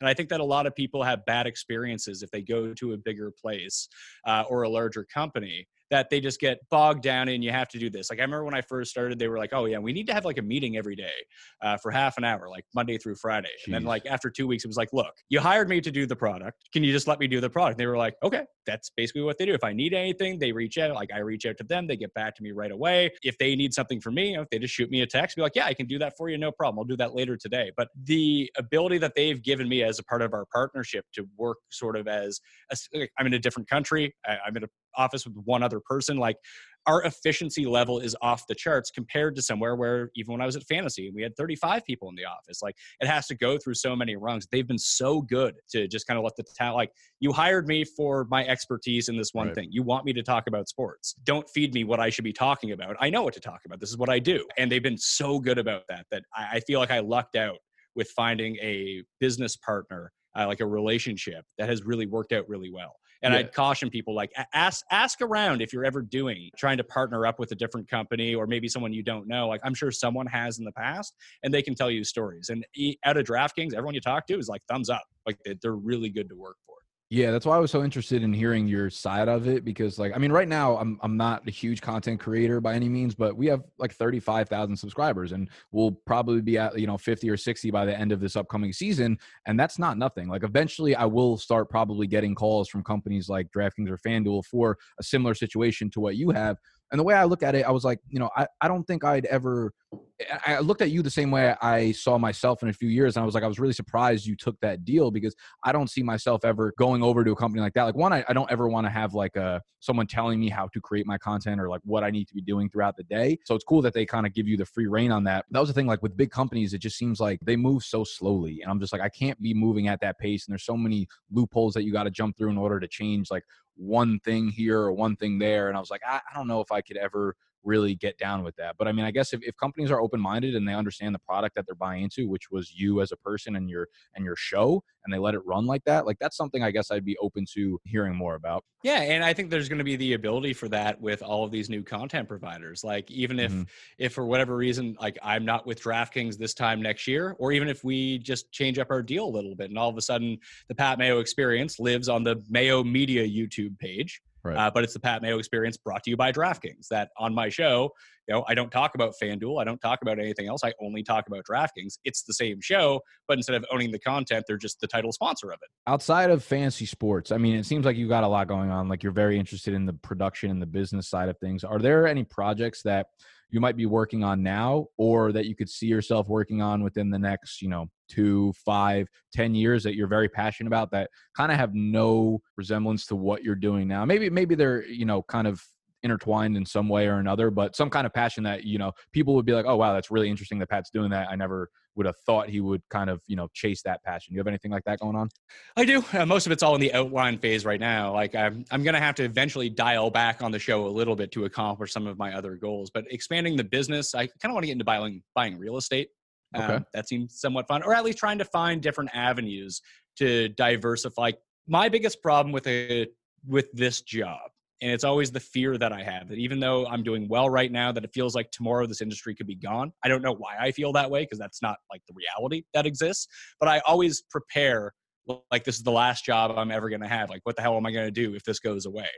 And I think that a lot of people have bad experiences if they go to a bigger place uh, or a larger company that they just get bogged down in you have to do this. Like i remember when i first started they were like oh yeah we need to have like a meeting every day uh, for half an hour like monday through friday. Jeez. and then like after two weeks it was like look you hired me to do the product. Can you just let me do the product? And they were like okay that's basically what they do. If i need anything they reach out like i reach out to them they get back to me right away. If they need something from me know, they just shoot me a text be like yeah i can do that for you no problem. I'll do that later today. But the ability that they've given me as a part of our partnership to work sort of as a, i'm in a different country. I, i'm in a office with one other person like our efficiency level is off the charts compared to somewhere where even when I was at fantasy we had 35 people in the office. Like it has to go through so many rungs. They've been so good to just kind of let the talent like you hired me for my expertise in this one right. thing. You want me to talk about sports. Don't feed me what I should be talking about. I know what to talk about. This is what I do. And they've been so good about that that I feel like I lucked out with finding a business partner uh, like a relationship that has really worked out really well and yeah. I'd caution people like ask ask around if you're ever doing trying to partner up with a different company or maybe someone you don't know. Like I'm sure someone has in the past, and they can tell you stories. And out of DraftKings, everyone you talk to is like thumbs up. Like they're really good to work for. Yeah, that's why I was so interested in hearing your side of it because like I mean right now I'm I'm not a huge content creator by any means, but we have like 35,000 subscribers and we'll probably be at you know 50 or 60 by the end of this upcoming season and that's not nothing. Like eventually I will start probably getting calls from companies like DraftKings or FanDuel for a similar situation to what you have and the way I look at it, I was like, you know, I, I don't think I'd ever. I looked at you the same way I saw myself in a few years, and I was like, I was really surprised you took that deal because I don't see myself ever going over to a company like that. Like one, I, I don't ever want to have like a someone telling me how to create my content or like what I need to be doing throughout the day. So it's cool that they kind of give you the free reign on that. That was the thing. Like with big companies, it just seems like they move so slowly, and I'm just like, I can't be moving at that pace, and there's so many loopholes that you got to jump through in order to change like one thing here or one thing there. And I was like, I, I don't know if I could ever really get down with that. But I mean, I guess if, if companies are open minded and they understand the product that they're buying into, which was you as a person and your and your show, and they let it run like that, like that's something I guess I'd be open to hearing more about. Yeah, and I think there's going to be the ability for that with all of these new content providers. Like even if mm-hmm. if for whatever reason, like I'm not with DraftKings this time next year, or even if we just change up our deal a little bit, and all of a sudden the Pat Mayo experience lives on the Mayo Media YouTube page Right. Uh, but it's the Pat Mayo experience brought to you by DraftKings. That on my show, you know, I don't talk about FanDuel. I don't talk about anything else. I only talk about DraftKings. It's the same show, but instead of owning the content, they're just the title sponsor of it. Outside of fantasy sports, I mean, it seems like you've got a lot going on. Like you're very interested in the production and the business side of things. Are there any projects that you might be working on now or that you could see yourself working on within the next you know two five ten years that you're very passionate about that kind of have no resemblance to what you're doing now maybe maybe they're you know kind of intertwined in some way or another, but some kind of passion that, you know, people would be like, oh, wow, that's really interesting that Pat's doing that. I never would have thought he would kind of, you know, chase that passion. You have anything like that going on? I do. Uh, most of it's all in the outline phase right now. Like I'm, I'm going to have to eventually dial back on the show a little bit to accomplish some of my other goals, but expanding the business, I kind of want to get into buying, buying real estate. Okay. Um, that seems somewhat fun, or at least trying to find different avenues to diversify. My biggest problem with a with this job and it's always the fear that i have that even though i'm doing well right now that it feels like tomorrow this industry could be gone. I don't know why i feel that way because that's not like the reality that exists but i always prepare like this is the last job I'm ever going to have. Like, what the hell am I going to do if this goes away?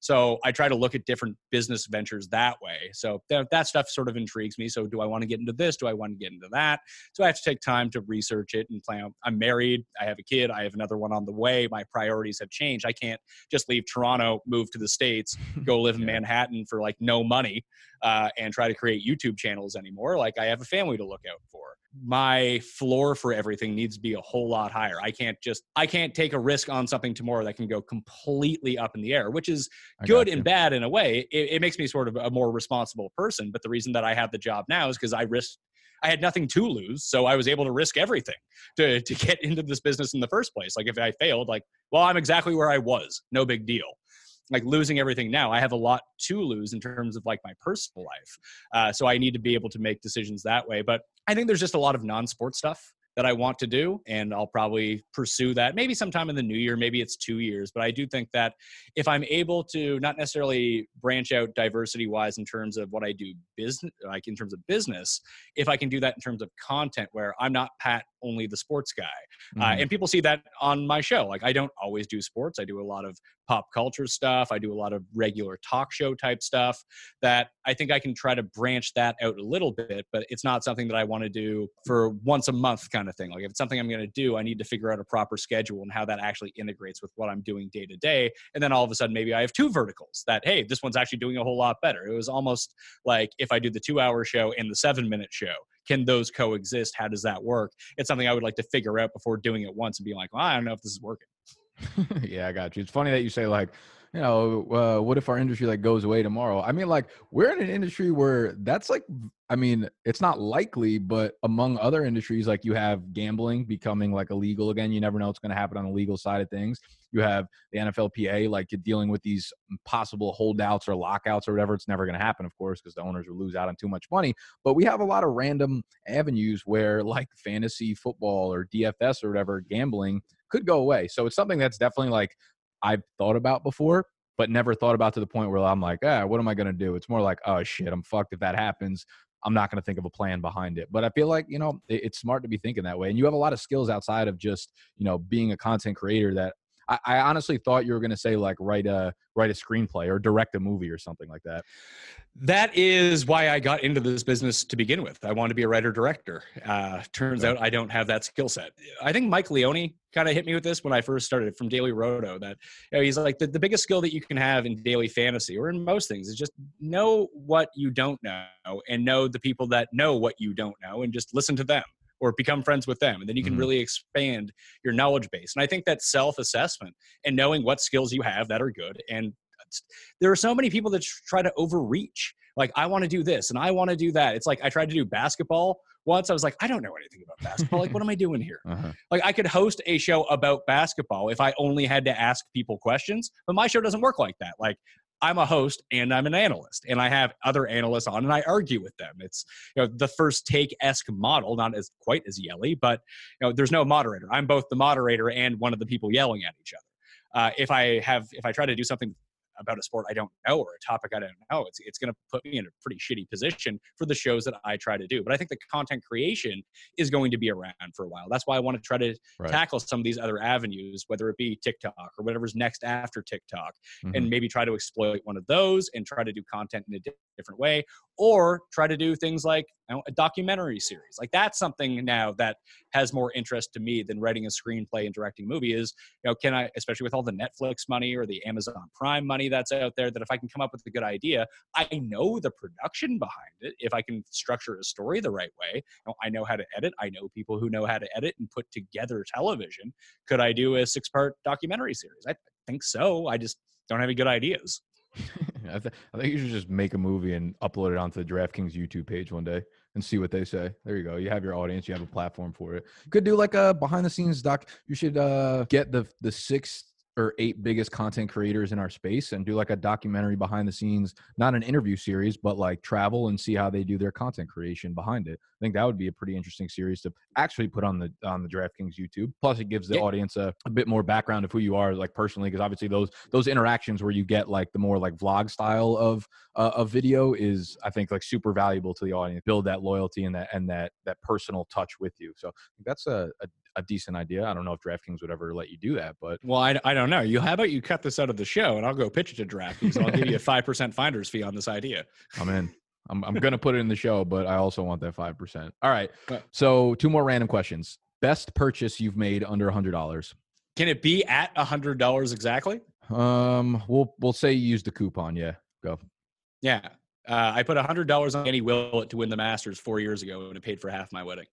So I try to look at different business ventures that way. So that, that stuff sort of intrigues me. So do I want to get into this? Do I want to get into that? So I have to take time to research it and plan. I'm married. I have a kid. I have another one on the way. My priorities have changed. I can't just leave Toronto, move to the States, go live in Manhattan for like no money uh, and try to create YouTube channels anymore. Like I have a family to look out for my floor for everything needs to be a whole lot higher. I can't just I can't take a risk on something tomorrow that can go completely up in the air, which is good and bad in a way. It, it, makes me sort of a more responsible person. But the reason that I have the job now is because I risked I had nothing to lose, so I was able to risk everything to to get into this business in the first place. Like if I failed, like well, I'm exactly where I was, no big deal like losing everything now i have a lot to lose in terms of like my personal life uh, so i need to be able to make decisions that way but i think there's just a lot of non-sport stuff that I want to do, and I'll probably pursue that maybe sometime in the new year, maybe it's two years. But I do think that if I'm able to not necessarily branch out diversity wise in terms of what I do business, like in terms of business, if I can do that in terms of content where I'm not Pat only the sports guy, mm-hmm. uh, and people see that on my show. Like I don't always do sports; I do a lot of pop culture stuff. I do a lot of regular talk show type stuff. That I think I can try to branch that out a little bit, but it's not something that I want to do for once a month kind of thing. Like if it's something I'm going to do, I need to figure out a proper schedule and how that actually integrates with what I'm doing day to day. And then all of a sudden, maybe I have two verticals that, hey, this one's actually doing a whole lot better. It was almost like if I do the two hour show and the seven minute show, can those coexist? How does that work? It's something I would like to figure out before doing it once and being like, well, I don't know if this is working. yeah, I got you. It's funny that you say like you know, uh, what if our industry like goes away tomorrow? I mean, like we're in an industry where that's like, I mean, it's not likely, but among other industries, like you have gambling becoming like illegal again. You never know what's going to happen on the legal side of things. You have the NFLPA like dealing with these possible holdouts or lockouts or whatever. It's never going to happen, of course, because the owners will lose out on too much money. But we have a lot of random avenues where like fantasy football or DFS or whatever gambling could go away. So it's something that's definitely like I've thought about before, but never thought about to the point where I'm like, ah, what am I going to do? It's more like, oh shit, I'm fucked if that happens. I'm not going to think of a plan behind it. But I feel like, you know, it's smart to be thinking that way. And you have a lot of skills outside of just, you know, being a content creator that I, I honestly thought you were going to say like write a write a screenplay or direct a movie or something like that. That is why I got into this business to begin with. I want to be a writer director. Uh, turns out I don't have that skill set. I think Mike Leone kind of hit me with this when I first started from DailyRoto. That you know, he's like the, the biggest skill that you can have in daily fantasy or in most things is just know what you don't know and know the people that know what you don't know and just listen to them or become friends with them. And then you can mm-hmm. really expand your knowledge base. And I think that self assessment and knowing what skills you have that are good. And there are so many people that try to overreach. Like, I want to do this and I want to do that. It's like I tried to do basketball once. I was like, I don't know anything about basketball. Like, what am I doing here? Uh-huh. Like, I could host a show about basketball if I only had to ask people questions, but my show doesn't work like that. Like, I'm a host and I'm an analyst, and I have other analysts on, and I argue with them. It's you know the first take esque model, not as quite as yelly, but you know there's no moderator. I'm both the moderator and one of the people yelling at each other. Uh, if I have if I try to do something about a sport I don't know or a topic I don't know, it's it's going to put me in a pretty shitty position for the shows that I try to do. But I think the content creation is going to be around for a while. That's why I want to try to right. tackle some of these other avenues, whether it be TikTok or whatever's next after TikTok, mm-hmm. and maybe try to exploit one of those and try to do content in a different way, or try to do things like you know, a documentary series. Like that's something now that has more interest to me than writing a screenplay and directing a movie. Is you know, can I, especially with all the Netflix money or the Amazon Prime money that's out there, that if I can come up with a good idea, I know the production behind it. If I can structure a story the right way, you know, I know how to edit. I know people who know how to edit and put together television. Could I do a six-part documentary series? I think so. I just don't have any good ideas. I, th- I think you should just make a movie and upload it onto the DraftKings YouTube page one day and see what they say. There you go. You have your audience. You have a platform for it. You could do like a behind the scenes doc. You should uh, get the the six or eight biggest content creators in our space and do like a documentary behind the scenes, not an interview series, but like travel and see how they do their content creation behind it. I think that would be a pretty interesting series to actually put on the on the DraftKings YouTube. Plus, it gives the yeah. audience a, a, bit more background of who you are, like personally, because obviously those those interactions where you get like the more like vlog style of uh, of video is, I think, like super valuable to the audience. Build that loyalty and that and that that personal touch with you. So that's a, a a decent idea. I don't know if DraftKings would ever let you do that, but well, I, I don't know. You how about you cut this out of the show and I'll go pitch it to DraftKings. I'll give you a five percent finder's fee on this idea. I'm in. I'm I'm gonna put it in the show, but I also want that five percent. All right. So two more random questions. Best purchase you've made under a hundred dollars. Can it be at a hundred dollars exactly? Um, we'll we'll say you used the coupon. Yeah, go. Yeah, uh, I put a hundred dollars on Danny Willett to win the Masters four years ago, and it paid for half my wedding.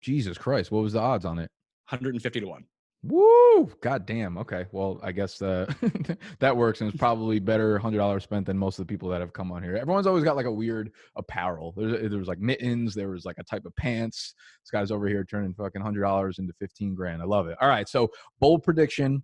Jesus Christ, what was the odds on it? 150 to 1. Woo! God damn. Okay. Well, I guess uh, that works, and it's probably better hundred dollars spent than most of the people that have come on here. Everyone's always got like a weird apparel. There's, there was like mittens. There was like a type of pants. This guy's over here turning fucking hundred dollars into fifteen grand. I love it. All right. So bold prediction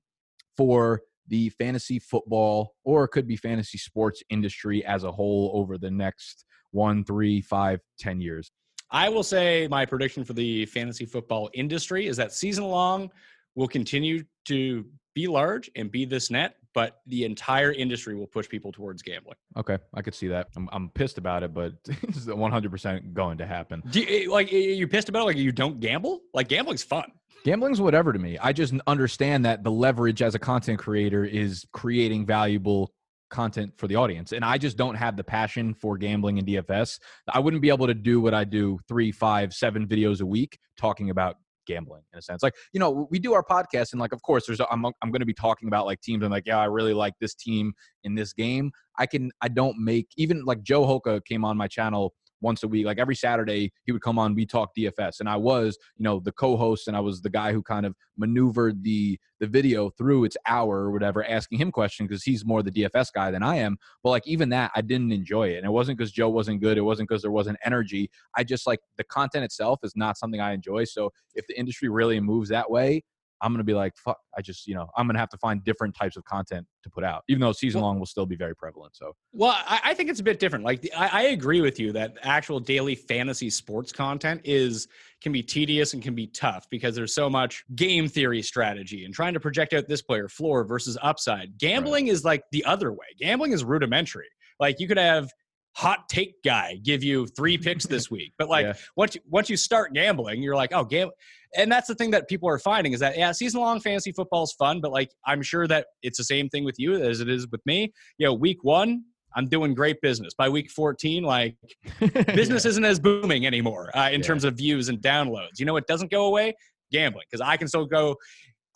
for the fantasy football, or it could be fantasy sports industry as a whole over the next one, three, five, ten years. I will say my prediction for the fantasy football industry is that season long will continue to be large and be this net, but the entire industry will push people towards gambling. Okay, I could see that. I'm, I'm pissed about it, but it's 100% going to happen. You, eh, like, you pissed about it? Like, you don't gamble? Like, gambling's fun. Gambling's whatever to me. I just understand that the leverage as a content creator is creating valuable content for the audience. And I just don't have the passion for gambling and DFS. I wouldn't be able to do what I do three, five, seven videos a week talking about gambling in a sense. Like, you know, we do our podcast and like, of course, there's, I'm, I'm going to be talking about like teams and like, yeah, I really like this team in this game. I can, I don't make even like Joe Holka came on my channel once a week. Like every Saturday, he would come on. We talk DFS, and I was, you know, the co-host, and I was the guy who kind of maneuvered the the video through its hour or whatever, asking him questions because he's more the DFS guy than I am. But like even that, I didn't enjoy it, and it wasn't because Joe wasn't good. It wasn't because there wasn't energy. I just like the content itself is not something I enjoy. So if the industry really moves that way, I'm gonna be like, fuck, I just, you know, I'm gonna have to find different types of content to put out, even though season long will still be very prevalent. So, well, I, I think it's a bit different. Like, the, I, I, agree with you that actual daily fantasy sports content is can be tedious and can be tough because there's so much game theory strategy and trying to project out this player floor versus upside. Gambling right. is like the other way. Gambling is rudimentary. Like, you could have hot take guy give you three picks this week. But like yeah. once you, once you start gambling, you're like, oh, gamble. And that's the thing that people are finding is that yeah, season long fantasy football is fun, but like I'm sure that it's the same thing with you as it is with me. You know, week one, I'm doing great business. By week 14, like business yeah. isn't as booming anymore uh, in yeah. terms of views and downloads. You know it doesn't go away? Gambling, because I can still go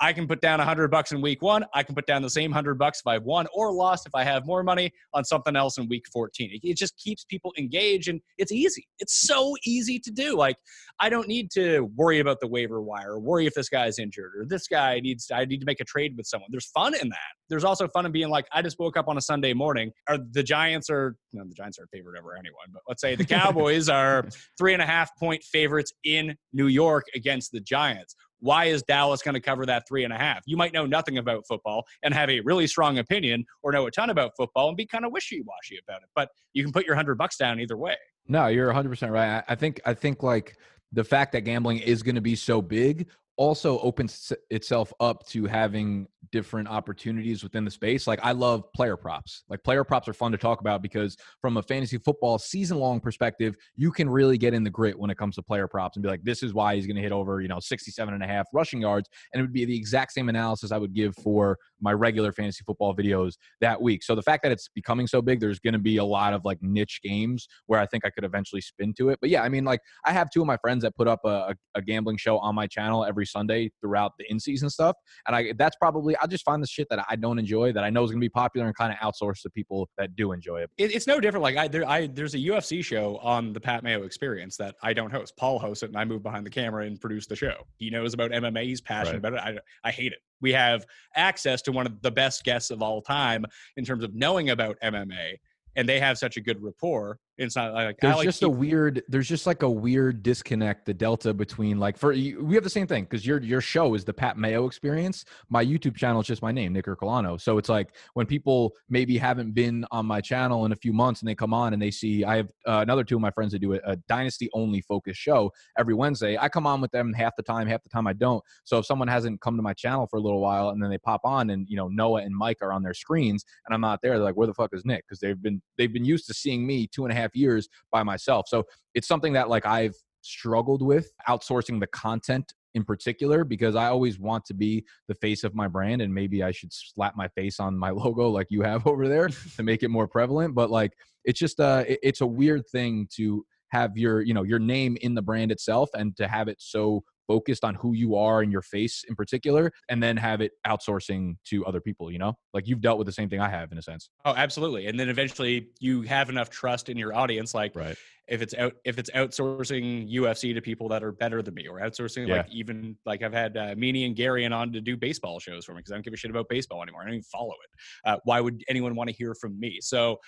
I can put down a hundred bucks in week one. I can put down the same hundred bucks if I've won or lost if I have more money on something else in week 14. It, just keeps people engaged and it's easy. It's so easy to do. Like I don't need to worry about the waiver wire or worry if this guy's injured or this guy needs I need to make a trade with someone. There's fun in that. There's also fun in being like, I just woke up on a Sunday morning. Or the Giants are no, the Giants are favorite over anyone, but let's say the Cowboys are three and a half point favorites in New York against the Giants why is Dallas going to cover that three and a half? You might know nothing about football and have a really strong opinion or know a ton about football and be kind of wishy-washy about it. But you can put your hundred bucks down either way. No, you're 100 percent right. I think I think like the fact that gambling is going to be so big also opens itself up to having different opportunities within the space. Like I love player props. Like player props are fun to talk about because from a fantasy football season long perspective, you can really get in the grit when it comes to player props and be like, this is why he's going to hit over, you know, 67 and a half rushing yards. And it would be the exact same analysis I would give for my regular fantasy football videos that week. So the fact that it's becoming so big, there's going to be a lot of like niche games where I think I could eventually spin to it. But yeah, I mean, like I have two of my friends that put up a, a gambling show on my channel every every Sunday throughout the in season stuff. And I that's probably I just find the shit that I don't enjoy that I know is going to be popular and kind of outsource to people that do enjoy it. it. It's no different. Like I, there, I there's a UFC show on the Pat Mayo Experience that I don't host. Paul hosts it, and I move behind the camera and produce the show. He knows about MMA. He's passionate Right. about it. I I hate it. We have access to one of the best guests of all time in terms of knowing about MMA, and they have such a good rapport. It's not like I There's like just a weird. There's just like a weird disconnect. The delta between like for we have the same thing because your your show is the Pat Mayo experience. My YouTube channel is just my name, Nick Ercolano. So it's like when people maybe haven't been on my channel in a few months and they come on and they see I have uh, another two of my friends that do a, a dynasty only focused show every Wednesday. I come on with them half the time, half the time I don't. So if someone hasn't come to my channel for a little while and then they pop on and you know Noah and Mike are on their screens and I'm not there, they're like, where the fuck is Nick? Because they've been they've been used to seeing me two and a half years by myself. So it's something that like I've struggled with outsourcing the content in particular because I always want to be the face of my brand and maybe I should slap my face on my logo like you have over there to make it more prevalent but like it's just uh it's a weird thing to have your you know your name in the brand itself and to have it so focused on who you are and your face in particular and then have it outsourcing to other people you know like you've dealt with the same thing I have in a sense Oh, absolutely. And then eventually you have enough trust in your audience. Like right if it's out, if it's outsourcing UFC to people that are better than me or outsourcing Yeah. like even like I've had uh, Meanie and Gary and on to do baseball shows for me because I don't give a shit about baseball anymore. I don't even follow it. Uh, why would anyone want to hear from me? So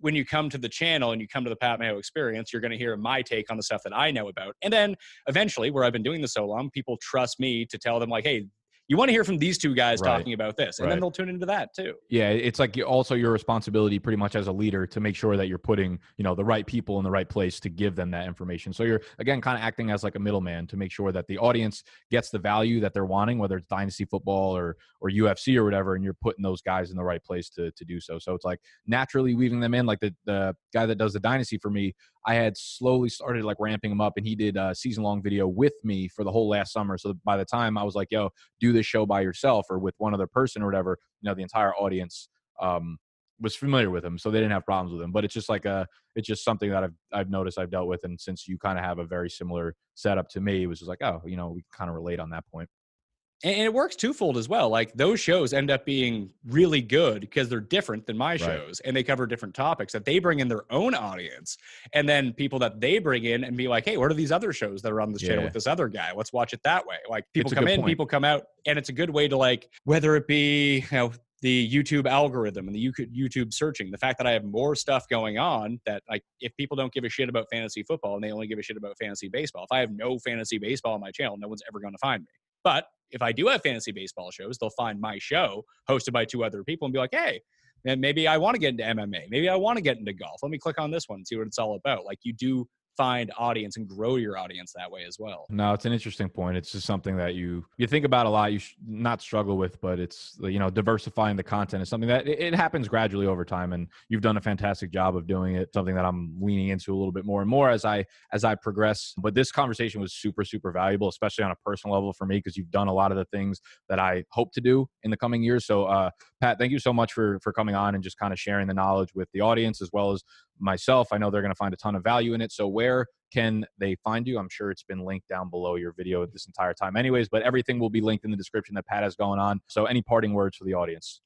when you come to the channel and you come to the Pat Mayo experience, you're going to hear my take on the stuff that I know about. And then eventually, where I've been doing this so long, people trust me to tell them like, hey, you want to hear from these two guys Right. talking about this, and Right. then they'll tune into that too. yeah it's like also your responsibility pretty much as a leader to make sure that you're putting you know the right people in the right place to give them that information so you're again kind of acting as like a middleman to make sure that the audience gets the value that they're wanting whether it's dynasty football or or ufc or whatever and you're putting those guys in the right place to to do so so it's like naturally weaving them in like the the guy that does the dynasty for me I had slowly started like ramping him up, and he did a season long video with me for the whole last summer. So by the time I was like, "Yo, do this show by yourself or with one other person or whatever," you know, the entire audience um, was familiar with him, so they didn't have problems with him. But it's just like a, it's just something that I've I've noticed I've dealt with, and since you kind of have a very similar setup to me, it was just like, oh, you know, we kind of relate on that point. And it works twofold as well. Like those shows end up being really good because they're different than my Right. shows, and they cover different topics that they bring in their own audience, and then people that they bring in and be like, "Hey, what are these other shows that are on this channel with this other guy? Let's watch it that way." Like people come in, point. people come out, and it's a good way to like whether it be you know the YouTube algorithm and the YouTube searching. The fact that I have more stuff going on that like if people don't give a shit about fantasy football and they only give a shit about fantasy baseball, if I have no fantasy baseball on my channel, no one's ever going to find me. But if I do have fantasy baseball shows, they'll find my show hosted by two other people and be like, hey, and maybe I want to get into MMA. Maybe I want to get into golf. Let me click on this one and see what it's all about. Like you do find audience and grow your audience that way as well. No, it's an interesting point. It's just something that you you think about a lot. You should not struggle with, but it's you know diversifying the content is something that it, it happens gradually over time, and you've done a fantastic job of doing it. Something that I'm leaning into a little bit more and more as I as I progress. But this conversation was super super valuable, especially on a personal level for me because you've done a lot of the things that I hope to do in the coming years. So, uh, Pat, thank you so much for for coming on and just kind of sharing the knowledge with the audience as well as myself. I know they're going to find a ton of value in it. So, where can they find you? I'm sure it's been linked down below your video this entire time, anyways, but everything will be linked in the description that Pat has going on. So, any parting words for the audience?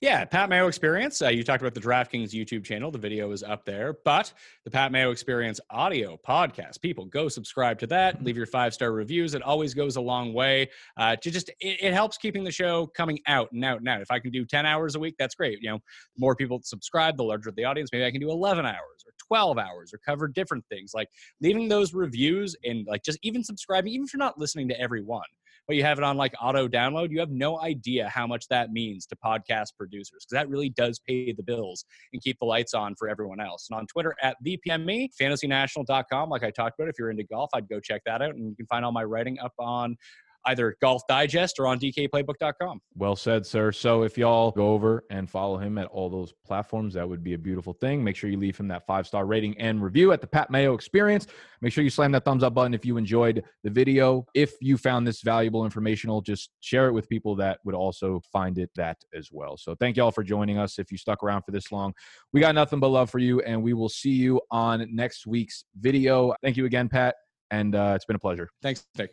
Yeah, Pat Mayo Experience. Uh, you talked about the DraftKings YouTube channel. The video is up there, but the Pat Mayo Experience audio podcast. People go subscribe to that. Leave your five star reviews. It always goes a long way. Uh, to just it, it helps keeping the show coming out and out and out. If I can do ten hours a week, that's great. You know, more people subscribe, the larger the audience. Maybe I can do eleven hours or twelve hours or cover different things. Like leaving those reviews and like just even subscribing, even if you're not listening to every one but you have it on like auto download, you have no idea how much that means to podcast producers because that really does pay the bills and keep the lights on for everyone else. And on Twitter at ThePME, fantasynational.com, like I talked about, if you're into golf, I'd go check that out. And you can find all my writing up on either Golf Digest or on DKPlaybook.com. Well said, sir. So if y'all go over and follow him at all those platforms, that would be a beautiful thing. Make sure you leave him that five star rating and review at the Pat Mayo Experience. Make sure you slam that thumbs up button if you enjoyed the video. If you found this valuable, informational, just share it with people that would also find it that as well. So thank y'all for joining us. If you stuck around for this long, we got nothing but love for you, and we will see you on next week's video. Thank you again, Pat, and uh, it's been a pleasure. Thanks, Nick.